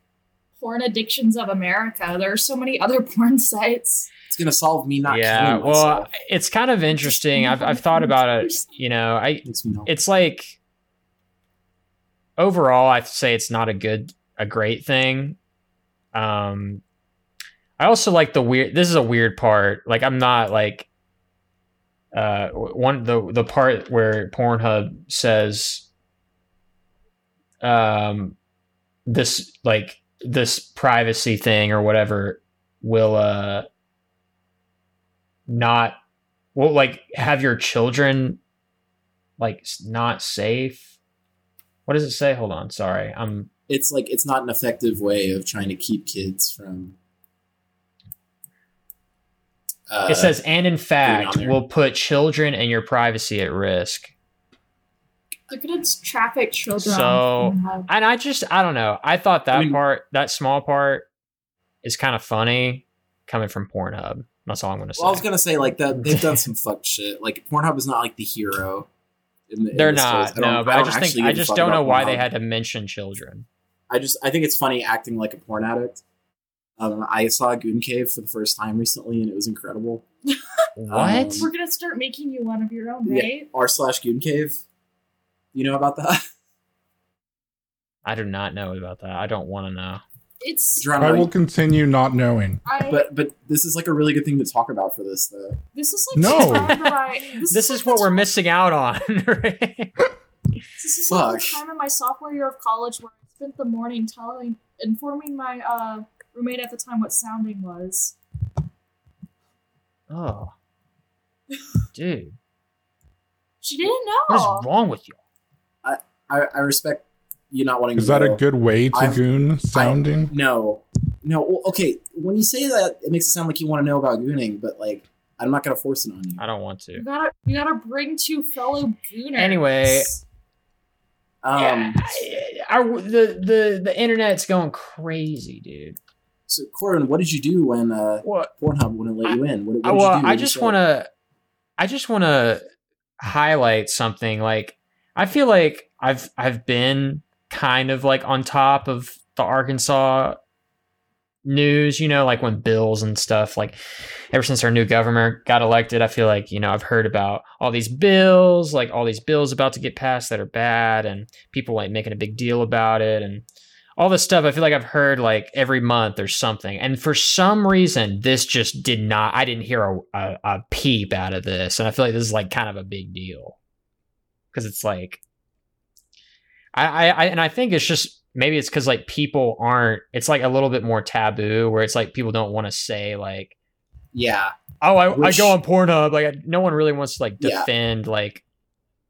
porn addictions of America. There are so many other porn sites. It's gonna solve me not yeah, well, myself. it's kind of interesting. I've I've thought about it. You know, I Makes me know. it's like overall i'd say it's not a good a great thing um i also like the weird this is a weird part like i'm not like uh one the the part where pornhub says um this like this privacy thing or whatever will uh not will like have your children like not safe. What does it say? Hold on, sorry. I'm it's like it's not an effective way of trying to keep kids from. Uh, it says and in fact will put children and your privacy at risk. They're gonna traffic children. So- And I just I don't know. I thought that I mean- part that small part is kind of funny coming from Pornhub. That's all I'm going to say. Well, I was gonna say like that they've done some fucked shit. Like Pornhub is not like the hero. In the, They're this not. I No, but I, don't just think I just don't know about why they had to mention children. I just I think it's funny acting like a porn addict. Um, I saw Goon Cave for the first time recently, and it was incredible. What? Um, We're gonna start making you one of your own, Yeah. right? R slash Goon Cave. You know about that? I do not know about that. I don't want to know. It's I will continue not knowing. I. but but this is like a really good thing to talk about for this though. this is like No. the time that I. This, This like is what we're time- missing out on. right? This is like the time in my sophomore year of college where I spent the morning telling, informing my uh, roommate at the time what sounding was. oh, dude, She didn't know. What's wrong with you? I, I respect you not wanting. To go. Is to that a good way to I've- goon sounding? No, no. Well, okay, when you say that, it makes it sound like you want to know about gooning, but like I'm not gonna force it on you. I don't want to. You gotta, you gotta bring two fellow gooners. Anyway, Um, yeah, I- our, the the the internet's going crazy, dude. so Corbin, what did you do when uh, What? Pornhub wouldn't let you in? What, what Uh, did well, you do? I What did you just want to, I just want to highlight something. Like, I feel like I've I've been kind of like on top of the Arkansas news. You know, like when bills and stuff. Like, ever since our new governor got elected, I feel like you know I've heard about all these bills, like all these bills about to get passed that are bad, and people like making a big deal about it, and all this stuff. I feel like I've heard like every month or something, and for some reason, this just did not. I didn't hear a, a, a peep out of this, and I feel like this is like kind of a big deal because it's like, I, I, I, and I think it's just maybe it's because like people aren't. It's like a little bit more taboo, where it's like people don't want to say like, Yeah, "Oh, I, Which- I go on Pornhub." Like, I- no one really wants to like Yeah. defend like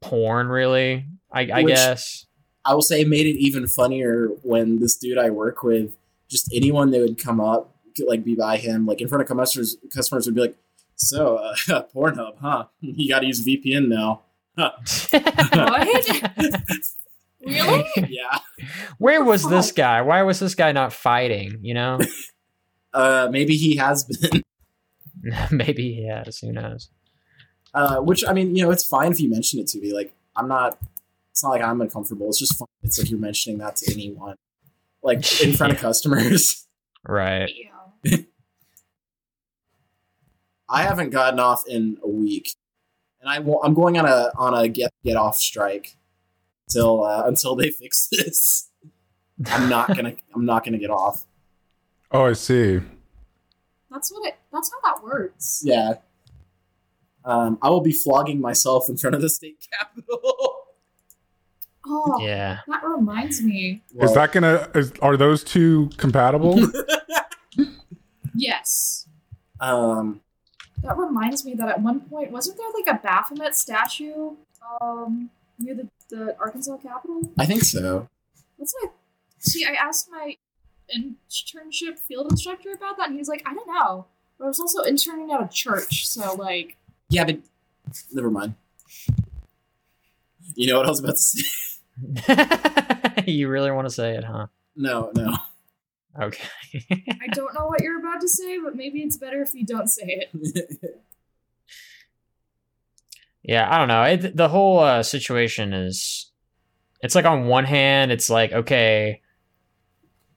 porn. Really, I, I Which- guess. I will say it made it even funnier when this dude I work with, just anyone that would come up, could, like be by him, like in front of customers, customers would be like, "So, uh, Pornhub, huh? You got to use VPN now." What? Really? Yeah. Where was this guy? Why was this guy not fighting? You know, Uh, maybe he has been. maybe he has. Who knows? Uh, which I mean, you know, it's fine if you mention it to me. Like, I'm not. It's not like I'm uncomfortable. It's just fun. It's like you're mentioning that to anyone, like in front of customers. Right. Yeah. I haven't gotten off in a week, and I will, I'm going on a on a get get off strike until uh, until they fix this. I'm not gonna I'm not gonna get off. Oh, I see. That's what it. That's how that works. Yeah. Um, I will be flogging myself in front of the state capitol. Oh, Yeah. that reminds me. is that gonna? Is, are those two compatible? Yes. um That reminds me that at one point wasn't there like a Baphomet statue um near the, the Arkansas Capitol? I think so. That's what I see. I asked my internship field instructor about that, and he's like, I don't know. But I was also interning at a church, so like, Yeah, but never mind. You know what I was about to say? you really want to say it, huh? No, no. Okay. I don't know what you're about to say, but maybe it's better if you don't say it. Yeah, I don't know. It, the whole uh, situation is, it's like on one hand, it's like okay,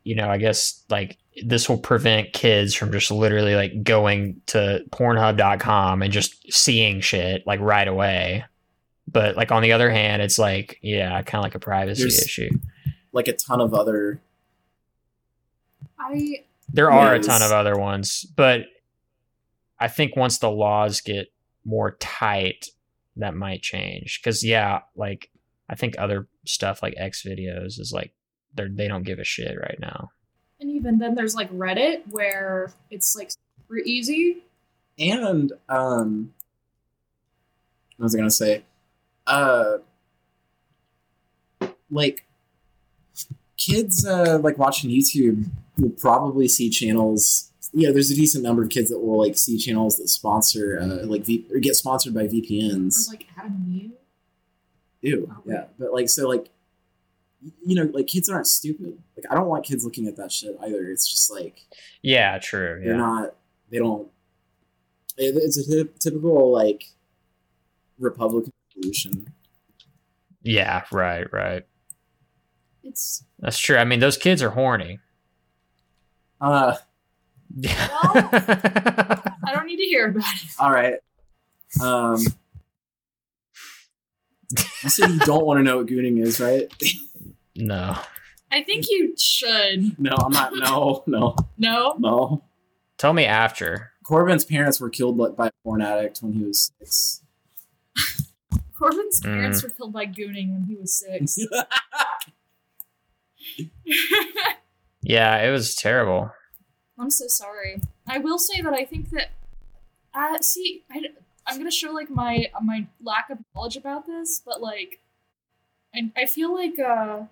you know, I guess like this will prevent kids from just literally like going to Pornhub.com and just seeing shit like right away. But like on the other hand, it's like yeah, kind of like a privacy There's- issue. like a ton of other I There are a ton of other ones, but I think once the laws get more tight, that might change. Because yeah, like I think other stuff like X videos is like they're they don't give a shit right now. and even then there's like Reddit where it's like super easy. and um what was I gonna say? Uh like kids uh like watching YouTube will probably see channels yeah, there's a decent number of kids that will like see channels that sponsor uh like v- or get sponsored by Or VPNs. like Adam and Eve. Ew. Yeah. But like so like you know, like kids aren't stupid. Like I don't want kids looking at that shit either. It's just like Yeah, true. they're Yeah, not they don't it's a typical like republican solution yeah, right, right. It's That's true. I mean, those kids are horny. uh I don't need to hear about it. all right um you said you don't want to know what gooning is right no. I think you should. no i'm not no no No? no Tell me after. corbin's parents were killed by- by a porn addict when he was six Corbin's Mm. parents were killed by gooning when he was six. Yeah, it was terrible. I'm so sorry. I will say that I think that, uh, see, I, am gonna show like my my lack of knowledge about this, but like, I I feel like uh,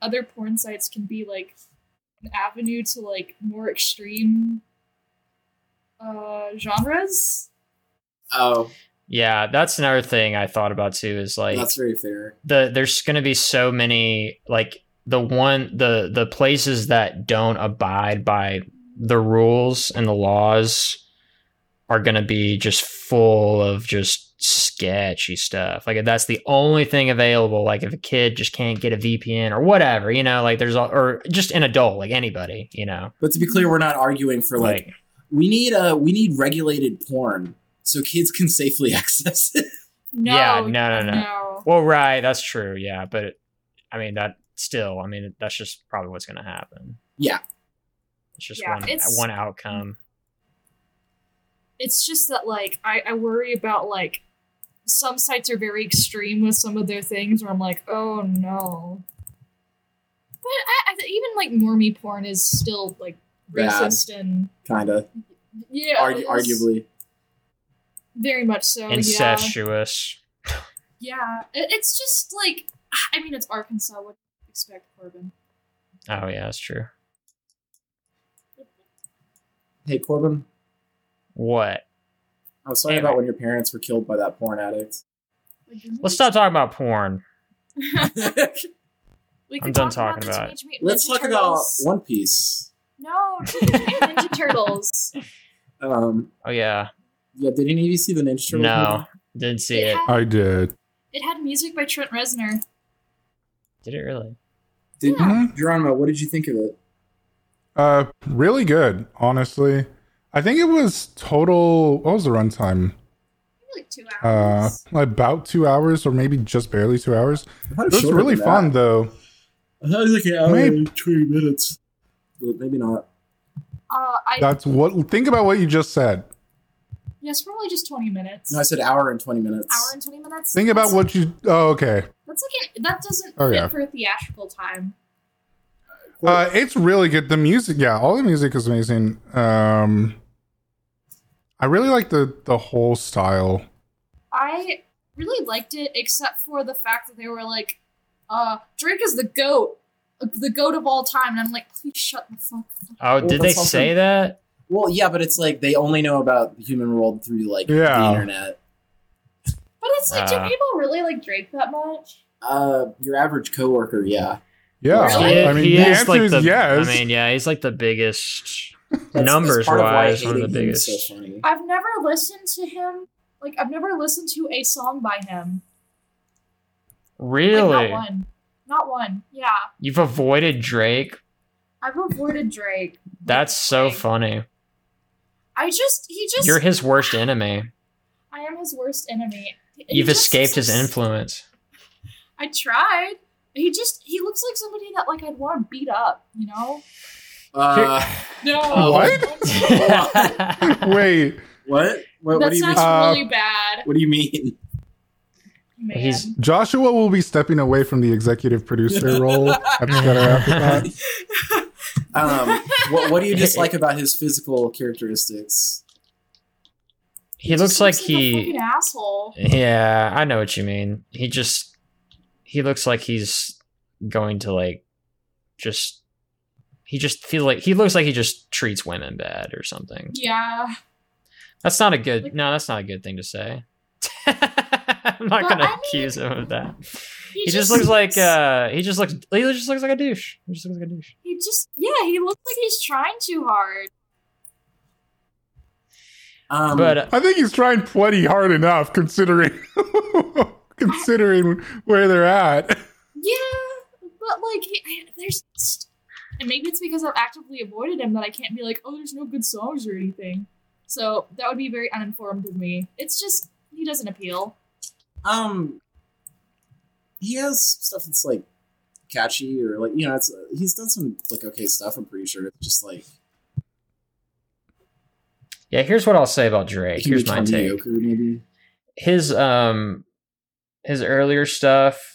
other porn sites can be like an avenue to like more extreme uh genres. oh Yeah, that's another thing I thought about too. Is like that's very fair the there's going to be so many like the one the the places that don't abide by the rules and the laws are going to be just full of just sketchy stuff like if that's the only thing available like if a kid just can't get a vpn or whatever you know like there's a, or just an adult like anybody you know but to be clear we're not arguing for like, like we need uh we need regulated porn so kids can safely access it No, Yeah, no, no, no. no. well right that's true yeah but i mean that still i mean that's just probably what's going to happen Yeah. It's just Yeah, one it's- one outcome It's just that like I, I worry about like some sites are very extreme with some of their things where I'm like, oh no. But I, I even like normie porn is still like Bad. racist and Kinda. yeah, Argu- arguably. very much so. Yeah, Incestuous. yeah. It, it's just like I mean, it's Arkansas. What do you expect, Corbin? Oh yeah, that's true. Hey Corbin, What? I was talking Hey, about when your parents were killed by that porn addict. Let's stop talking about porn. We I'm could done talk talking about. the about it. Let's Ninja talk about One Piece. No, Teenage Ninja Turtles. Um, Oh yeah. yeah, did any of you see the Ninja Turtles? No, movie? didn't see It it. had, I did. it had music by Trent Reznor. Did it really? Did Yeah. Geronimo? What did you think of it? Uh, really good, honestly. I think it was total. What was the runtime? Maybe like two Uh, about two hours, or maybe just barely two hours. I It was really fun, that. though. I thought it was like an hour Maybe- and twenty minutes, but maybe not. uh, I That's what. Think about what you just said. yes, probably just twenty minutes. No, I said hour and twenty minutes. hour and twenty minutes. Think about That's- what you. Oh, okay. That's like an, that doesn't Oh, fit yeah. for theatrical time. Uh, it's really good. The music, yeah, all the music is amazing. Um, I really like the the whole style. I really liked it, except for the fact that they were like, uh, Drake is the goat, the goat of all time, and I'm like, please shut the fuck up. Oh, Well, did they that's also- say that? Well, yeah, but it's like they only know about the human world through like Yeah. the internet. But it's like, Uh. do people really like Drake that much? Uh, your average coworker, yeah. Yeah, Really? I mean, he the is answer like is the. yes. I mean, yeah, he's like the biggest. That's, Numbers that's part of why wise, one of the hating him is biggest. So funny. I've never listened to him. Like, I've never listened to a song by him. Like, Really? not one. Not one. Yeah. You've avoided Drake? I've avoided Drake. That's so Like, funny. I just, he just, You're his worst enemy. I am his worst enemy. He You've just escaped his influence. I tried. He just, he looks like somebody that, like, I'd want to beat up, you know? Uh, No. What? Wait, what? What, what that do you mean? sounds Uh, really bad, What do you mean? man. He's- Joshua will be stepping away from the executive producer role at the Better Afterthought. Um, what, what do you dislike about his physical characteristics? he looks like a he. fucking asshole. Yeah, I know what you mean. He just. He looks like he's going to, like, just. He just feels like he looks like he just treats women bad or something. Yeah. That's not a good. Like- no, that's not a good thing to say. I'm not gonna I mean, accuse him of that. He, He just looks like uh he just looks he just looks like a douche. He just looks like a douche. He just, yeah, he looks like he's trying too hard. Um, But uh, I think he's trying plenty hard enough, considering considering where they're at. Yeah, but like, I- there's, just- and maybe it's because I've actively avoided him that I can't be like, oh, there's no good songs or anything. So that would be very uninformed of me. It's just he doesn't appeal. um, he has stuff that's like catchy or like you know, it's he's done some like okay stuff. I'm pretty sure it's just like yeah, here's what I'll say about Drake. Here's my take. maybe. His um his earlier stuff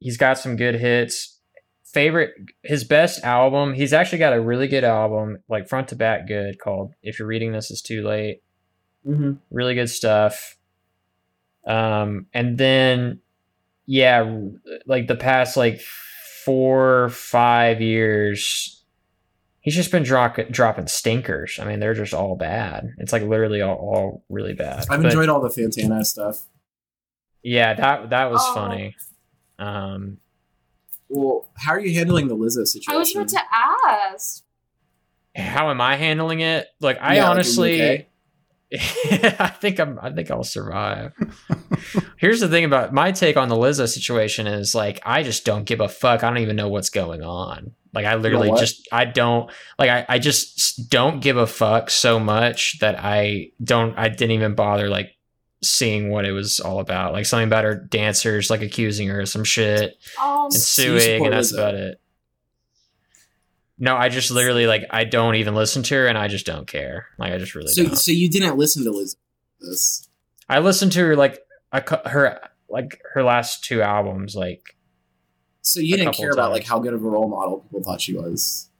he's got some good hits. Favorite his best album, he's actually got a really good album, like front to back good called If You're Reading This It's Too Late. Mm-hmm. really good stuff. Um, and then, yeah, like the past like four, five years, he's just been drop- dropping stinkers. I mean, they're just all bad. It's like literally all, all really bad. I've But, enjoyed all the Fantana stuff. Yeah, that that was Oh. funny. Um, Well, how are you handling the Lizzo situation? I was about to ask. how am I handling it? Like, I Yeah, like, are you honestly. okay? I think I'm. I think I'll survive. Here's the thing about my take on the Lizzo situation is like I just don't give a fuck. I don't even know what's going on. Like I literally what? just I don't like I I just don't give a fuck so much that I don't I didn't even bother like seeing what it was all about. Like something about her dancers like accusing her of some shit Um, and suing and that's about it. No, I just literally like I don't even listen to her and I just don't care. Like I just really so, don't. so you didn't listen to Liz? This I listened to her like a, her like her last two albums like So you didn't care about like how good of a role model people thought she was.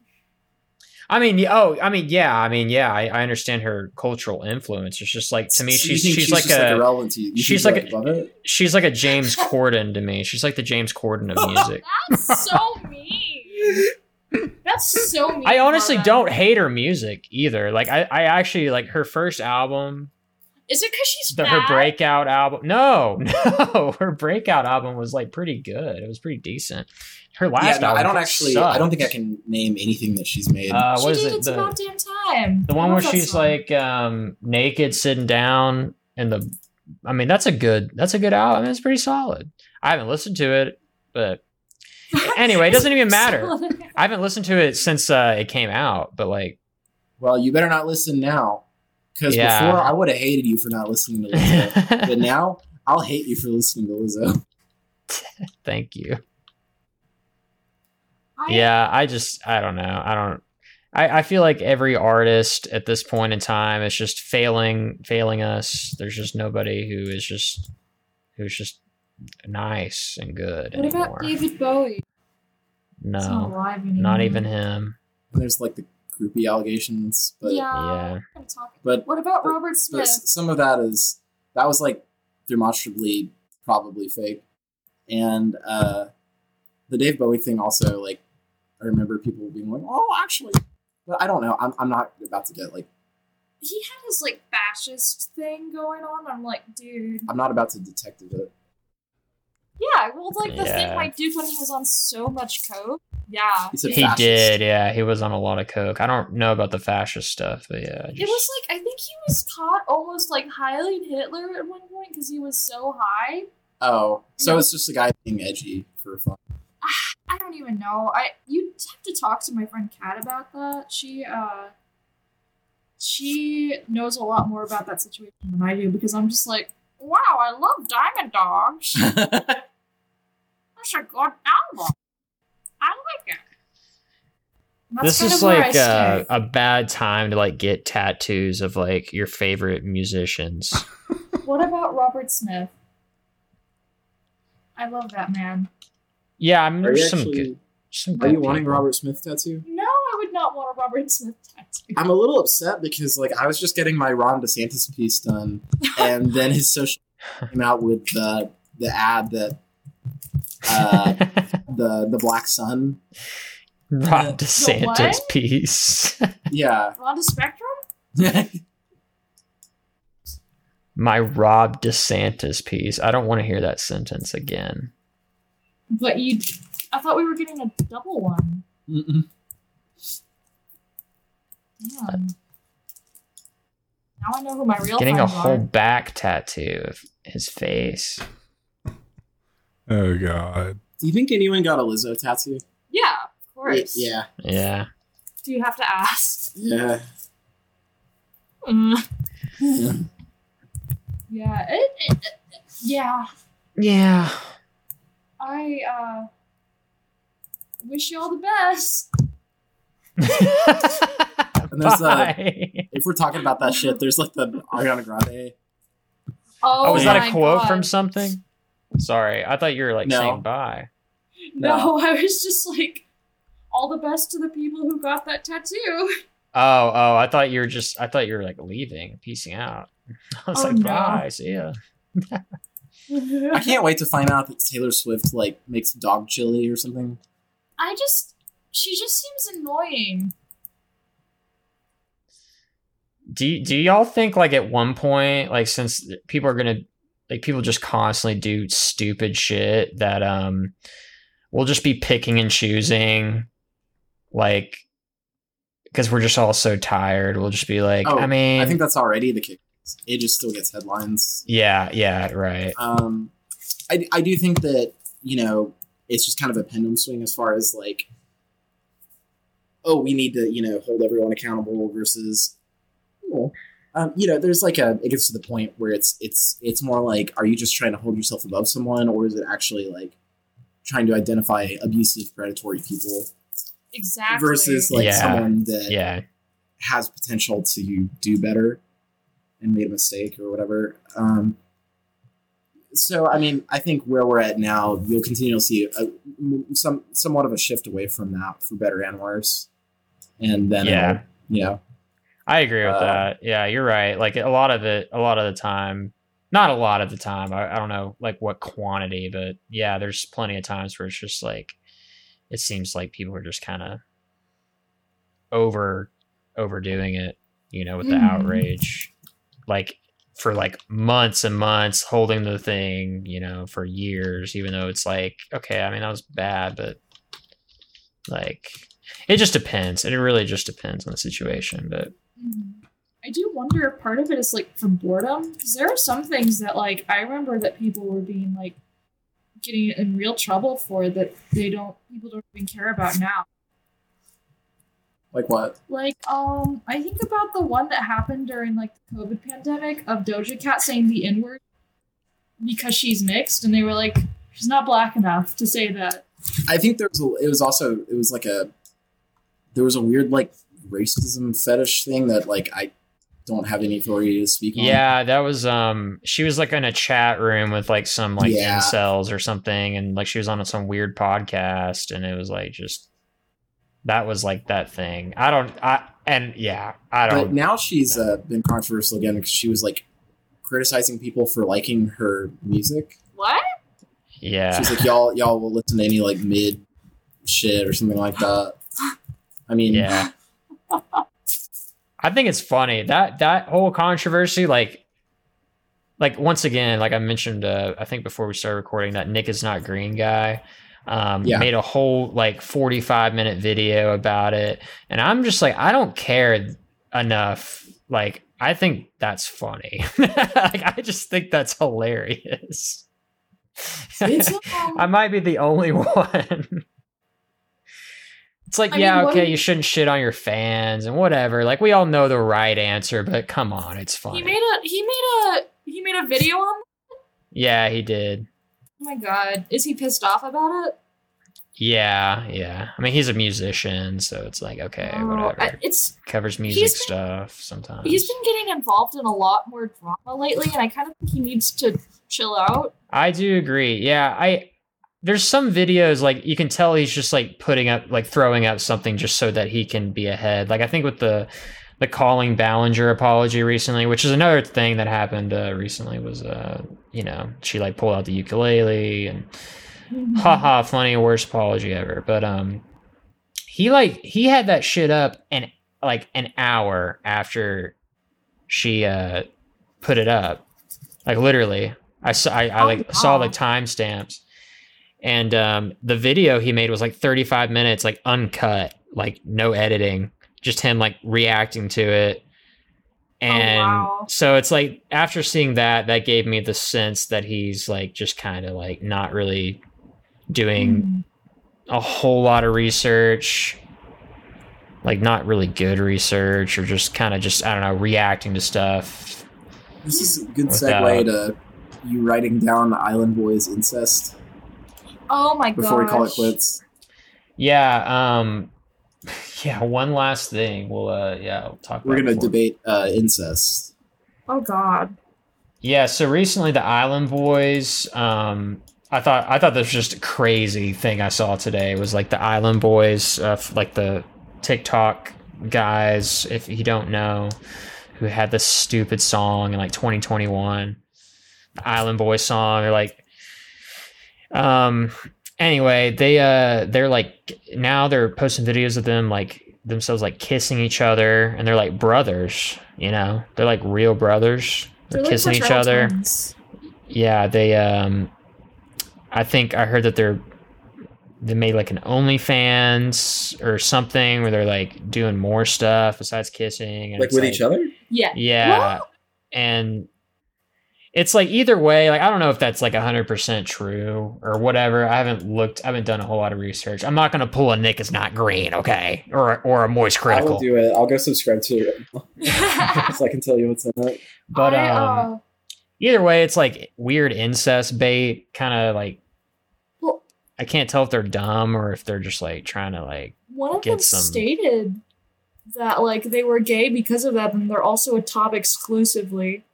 I mean, yeah, oh, I mean, yeah, I mean, yeah, I, I understand her cultural influence. It's just like to me, So you she's she's, like just, a irrelevant to you. You she's think like a- above she's like a James Corden to me. She's like the James Corden of music. That's so mean. That's so mean. I honestly don't hate her music either. Like I, I actually like her first album, Is it because she's the, her breakout album. No, no, her breakout album was like pretty good. It was pretty decent. Her last Yeah, no, album, I don't actually. sucked. I don't think I can name anything that she's made. Uh, She what is did it? It's The, about damn time. the one where she's song. like um naked sitting down and the I mean that's a good that's a good album. It's pretty solid. I haven't listened to it, but anyway, it doesn't even matter. I haven't listened to it since uh, it came out, but like well, you better not listen now, because Yeah. before I would have hated you for not listening to Lizzo, but now I'll hate you for listening to Lizzo. thank you. I- Yeah, I just I don't know. I don't I, I feel like every artist at this point in time is just failing failing us. There's just nobody who is just who's just nice and good What anymore. about David Bowie? He's not no, alive anymore. not even him. There's like the groupie allegations, but yeah. Yeah. we're gonna talk- but What about but- Robert Smith? s- some of that is that was like demonstrably probably fake, and uh, the Dave Bowie thing also like I remember people being like, oh, actually, but I don't know. I'm I'm not about to get like he had his like fascist thing going on. I'm like, dude. I'm not about to detective it. Yeah, well, like the thing Yeah. Mike Duke when he was on so much coke. Yeah, He said He did, yeah. He was on a lot of coke. I don't know about the fascist stuff, but yeah. it was like I think he was caught almost like hiling Hitler at one point because he was so high. Oh, so No. it's just a guy being edgy for fun. I don't even know. I you have to talk to my friend Kat about that. She uh she knows a lot more about that situation than I do because I'm just like, wow, I love Diamond Dogs. That's a good album. I like it. That's this is of where I like uh, a bad time to like get tattoos of like your favorite musicians. What about Robert Smith? I love that man. Yeah, I mean Are you there's some actually? good some Are good you wanting people. Robert Smith tattoo? No, I would not want a Robert Smith tattoo. I'm a little upset because like I was just getting my Ron DeSantis piece done, and then his social came out with the the ad that uh, the the Black Sun. Rob The DeSantis piece. Yeah, Rhonda Spectrum? My Rob DeSantis piece. I don't want to hear that sentence again. But you, I thought we were getting a double one. Mm-mm. Damn. Now I know who my real Getting a friends whole are. back tattoo of his face. Oh god. Do you think anyone got a Lizzo tattoo? Yeah, of course. Yeah, Yeah. Do you have to ask? yeah. Mm. yeah. Yeah. It, it, it- yeah. Yeah. I uh wish you all the best. And there's a- Bye. If we're talking about that shit, there's like the Ariana Grande. Oh, Oh, was my that a quote God. from something? Sorry, I thought you were like No. saying bye. No, I was just like, all the best to the people who got that tattoo. Oh, oh, I thought you were just I thought you were like leaving, piecing out. I was Oh, like, no. bye, see ya. I can't wait to find out that Taylor Swift like makes dog chili or something. I just, she just seems annoying. Do do y'all think like at one point, like since people are gonna like people just constantly do stupid shit that um we'll just be picking and choosing like because we're just all so tired. We'll just be like, Oh, I mean, I think that's already the case. It just still gets headlines. yeah, yeah, right. Um, I, I do think that you know it's just kind of a pendulum swing as far as like, oh, we need to you know hold everyone accountable versus, well, um, you know, there's like a it gets to the point where it's it's it's more like, are you just trying to hold yourself above someone, or is it actually like trying to identify abusive, predatory people Exactly. versus like Yeah. someone that Yeah, has potential to do better and made a mistake or whatever. Um, so I mean, I think where we're at now, you'll continue to see a, some somewhat of a shift away from that for better and worse, and then Yeah. it'll, you know, I agree with Uh, that. Yeah, you're right. Like a lot of it, a lot of the time, not a lot of the time. I, I don't know like what quantity, but yeah, there's plenty of times where it's just like it seems like people are just kind of over overdoing it, you know, with the Mhm. outrage. Like for like months and months holding the thing, you know, for years, even though it's like, okay, I mean that was bad, but like it just depends. It really just depends on the situation, but Mm. I do wonder if part of it is like from boredom because there are some things that like I remember that people were being like getting in real trouble for that they don't people don't even care about now. Like what? Like um I think about the one that happened during like the COVID pandemic of Doja Cat saying the N word because she's mixed and they were like she's not black enough to say that. I think there was a, it was also it was like a there was a weird like racism fetish thing that like I don't have any authority to speak on. Yeah, that was um she was like in a chat room with like some like Yeah. incels or something and like she was on some weird podcast and it was like just that was like that thing. I don't I and yeah, I don't But now she's uh, been controversial again because she was like criticizing people for liking her music. What? yeah. She's like, y'all, y'all will listen to any like mid shit or something like that. I mean, Yeah. I think it's funny that that whole controversy, like, like once again, like I mentioned, uh, I think before we started recording, that Nick is not green guy, um, Yeah. made a whole like forty-five minute video about it, and I'm just like, I don't care enough. Like, I think that's funny. like, I just think that's hilarious. I might be the only one. It's like, I yeah, what okay, do- you shouldn't shit on your fans and whatever. Like, we all know the right answer, but come on, it's funny. he made a he made a he made a video on yeah, he did. Oh my god. Is he pissed off about it? Yeah, yeah. I mean, he's a musician, so it's like, okay, Oh, whatever. I- it's Covers music been- stuff sometimes. he's been getting involved in a lot more drama lately, and I kind of think he needs to chill out. I do agree. Yeah, I there's some videos like you can tell he's just like putting up like throwing up something just so that he can be ahead. Like I think with the the Colleen Ballinger apology recently, which is another thing that happened uh, recently was uh you know, she like pulled out the ukulele and haha funny worst apology ever. But um he like he had that shit up and like an hour after she uh put it up. Like literally. I saw I, I Oh, like saw the timestamps. And um the video he made was like 35 minutes, like uncut, like no editing, just him like reacting to it. And wow. so it's like after seeing that, that gave me the sense that he's like just kind of like not really doing Mhm. a whole lot of research like not really good research or just kind of just i don't know reacting to stuff this is a good Without- segue to you writing down the Island Boys incest Oh my god. before we call it quits. yeah um yeah one last thing we'll uh yeah we'll talk We're about gonna before- debate uh, incest. Oh god. yeah so recently the island boys um i thought i thought this was just a crazy thing i saw today was like the island boys uh, like the tiktok guys if you don't know who had this stupid song in like 2021 the island boys song or like um anyway they uh they're like now they're posting videos of them like themselves like kissing each other and they're like brothers you know they're like real brothers they're, like kissing each other twins. yeah they um i think i heard that they're they made like an OnlyFans or something where they're like doing more stuff besides kissing and Like it's with each other? Yeah. yeah and it's like either way like i don't know if that's like 100% true or whatever i haven't looked i haven't done a whole lot of research i'm not gonna pull a nick is not green okay or or a moist Critikal. i'll do it. I'll go subscribe to it so I can tell you what's in it. but I, um uh, either way it's like weird incest bait kind of like Well- i can't tell if they're dumb or if they're just like trying to like one of get them some- stated that like they were gay because of that, and they're also a top exclusively.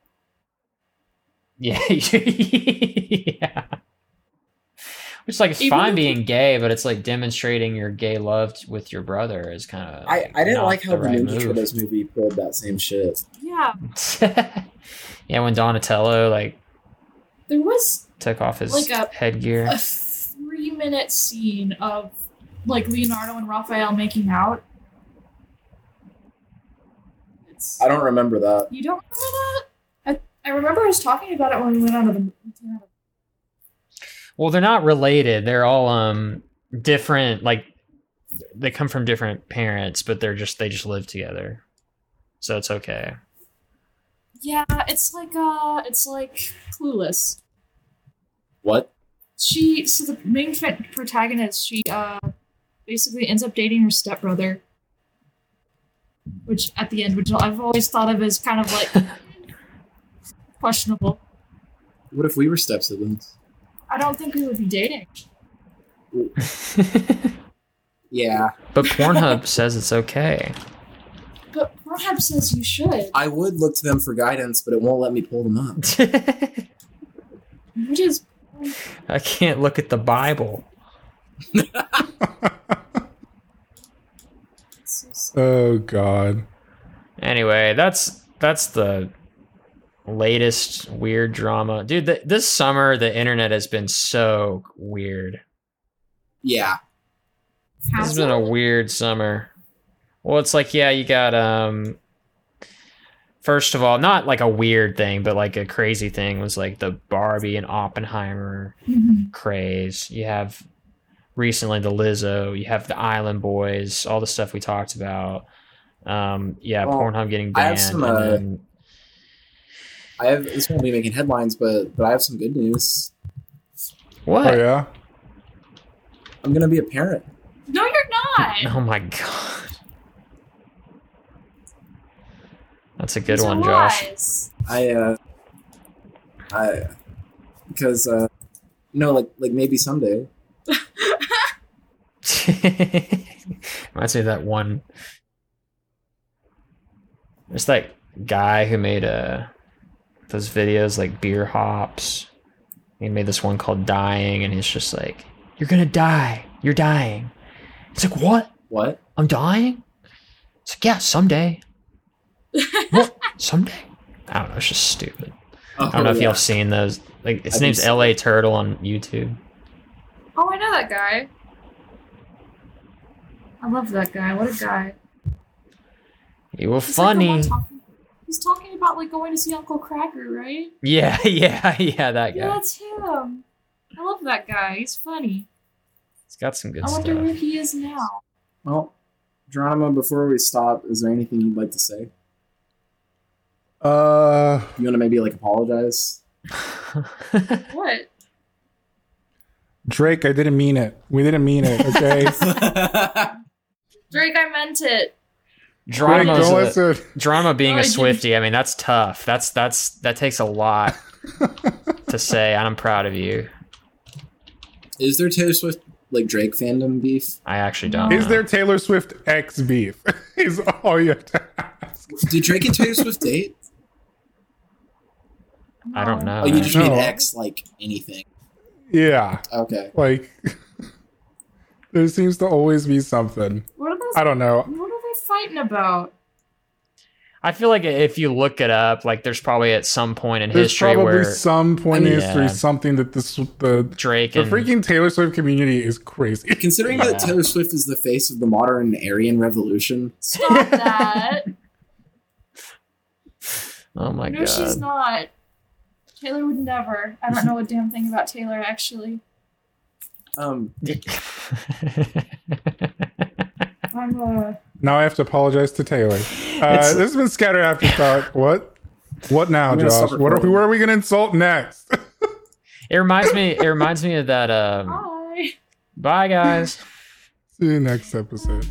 Yeah, yeah. Which like it's Even fine if- being gay, but it's like demonstrating your gay love t- with your brother is kind of. I, I didn't like how the, right Ninja move. Turtles movie pulled that same shit. Yeah, yeah, when Donatello like there was took off his Like a- headgear. a three minute scene of like Leonardo and Raphael making out. It's, I don't remember that. you don't remember that? I, I remember us talking about it when we went out of the. we came out of- Well, they're not related. They're all um different. Like they come from different parents, but they're just they just live together, so it's okay. Yeah, it's like uh, it's like Clueless. What? She so the main fa- protagonist she uh basically ends up dating her stepbrother, which at the end, which I've always thought of as kind of like questionable. What if we were step siblings? I don't think we would be dating. Yeah, but Pornhub says it's okay. But Pornhub says you should, I would look to them for guidance, but it won't let me pull them up. which is I can't look at the Bible. oh God. Anyway, that's that's the latest weird drama, dude. Th- this summer, the internet has been so weird. Yeah, This has has been a weird summer. Well, it's like yeah, you got um. First of all, not like a weird thing, but like a crazy thing was like the Barbie and Oppenheimer Mhm. craze. You have recently the Lizzo. You have the Island Boys. All the stuff we talked about. Um, yeah, Well, Pornhub getting I banned. have some, and uh, then- I have. This won't be making headlines, but but I have some good news. what? Oh yeah. I'm gonna be a parent. No, you're not. Oh my god. That's a good These are one, Josh. I uh, I because uh, no, like like maybe someday. Reminds me of that one. There's that guy who made uh, those videos like beer hops. He made this one called Dying, and he's just like, You're gonna die. You're dying. It's like, What? What? I'm dying? It's like, Yeah, someday. what? Someday? I don't know. It's just stupid. Oh, I don't oh, know if y'all have seen those. Like his I've name's seen L.A. Turtle on YouTube. Oh, I know that guy. I love that guy. What a guy. You were He's like funny. talking- he's talking about like going to see Uncle Kracker, right? Yeah, yeah, yeah. That guy. Yeah, guy. that's him. I love that guy. He's funny. He's got some good stuff. I stuff. wonder where he is now. Well, Geronimo, before we stop, is there anything you'd like to say? Uh, You want to maybe like apologize? What? Drake, I didn't mean it. We didn't mean it. Okay. Drake, I meant it. Drake, Geronimo's don't a- listen. Geronimo being No, I a didn't. Swifty, I mean, that's tough. That's that's that takes a lot to say. and I'm proud of you. is there Taylor Swift like Drake fandom beef? I actually don't. Is know. there Taylor Swift X beef? is all you have to ask. Did Drake and Taylor Swift date? I don't know. Oh, you just No. made X like anything. Yeah, Okay. like there seems to always be something. What are those? I don't know. What fighting about? I feel like if you look it up, like there's probably at some point in history There's history probably where some point I mean, in history yeah. something that this the Drake the and freaking Taylor Swift community is crazy. Considering Yeah. that Taylor Swift is the face of the modern Aryan revolution, Stop that. oh my no, god, No, she's not. Taylor would never. I don't know a damn thing about Taylor, actually. um, I'm uh Now I have to apologize to Taylor. Uh, this has been Scatter Afterthought. What? What now, Josh? What are, recording. who are we going to insult next? it reminds me. It reminds me of that. Um, hi. bye, guys. See you next episode.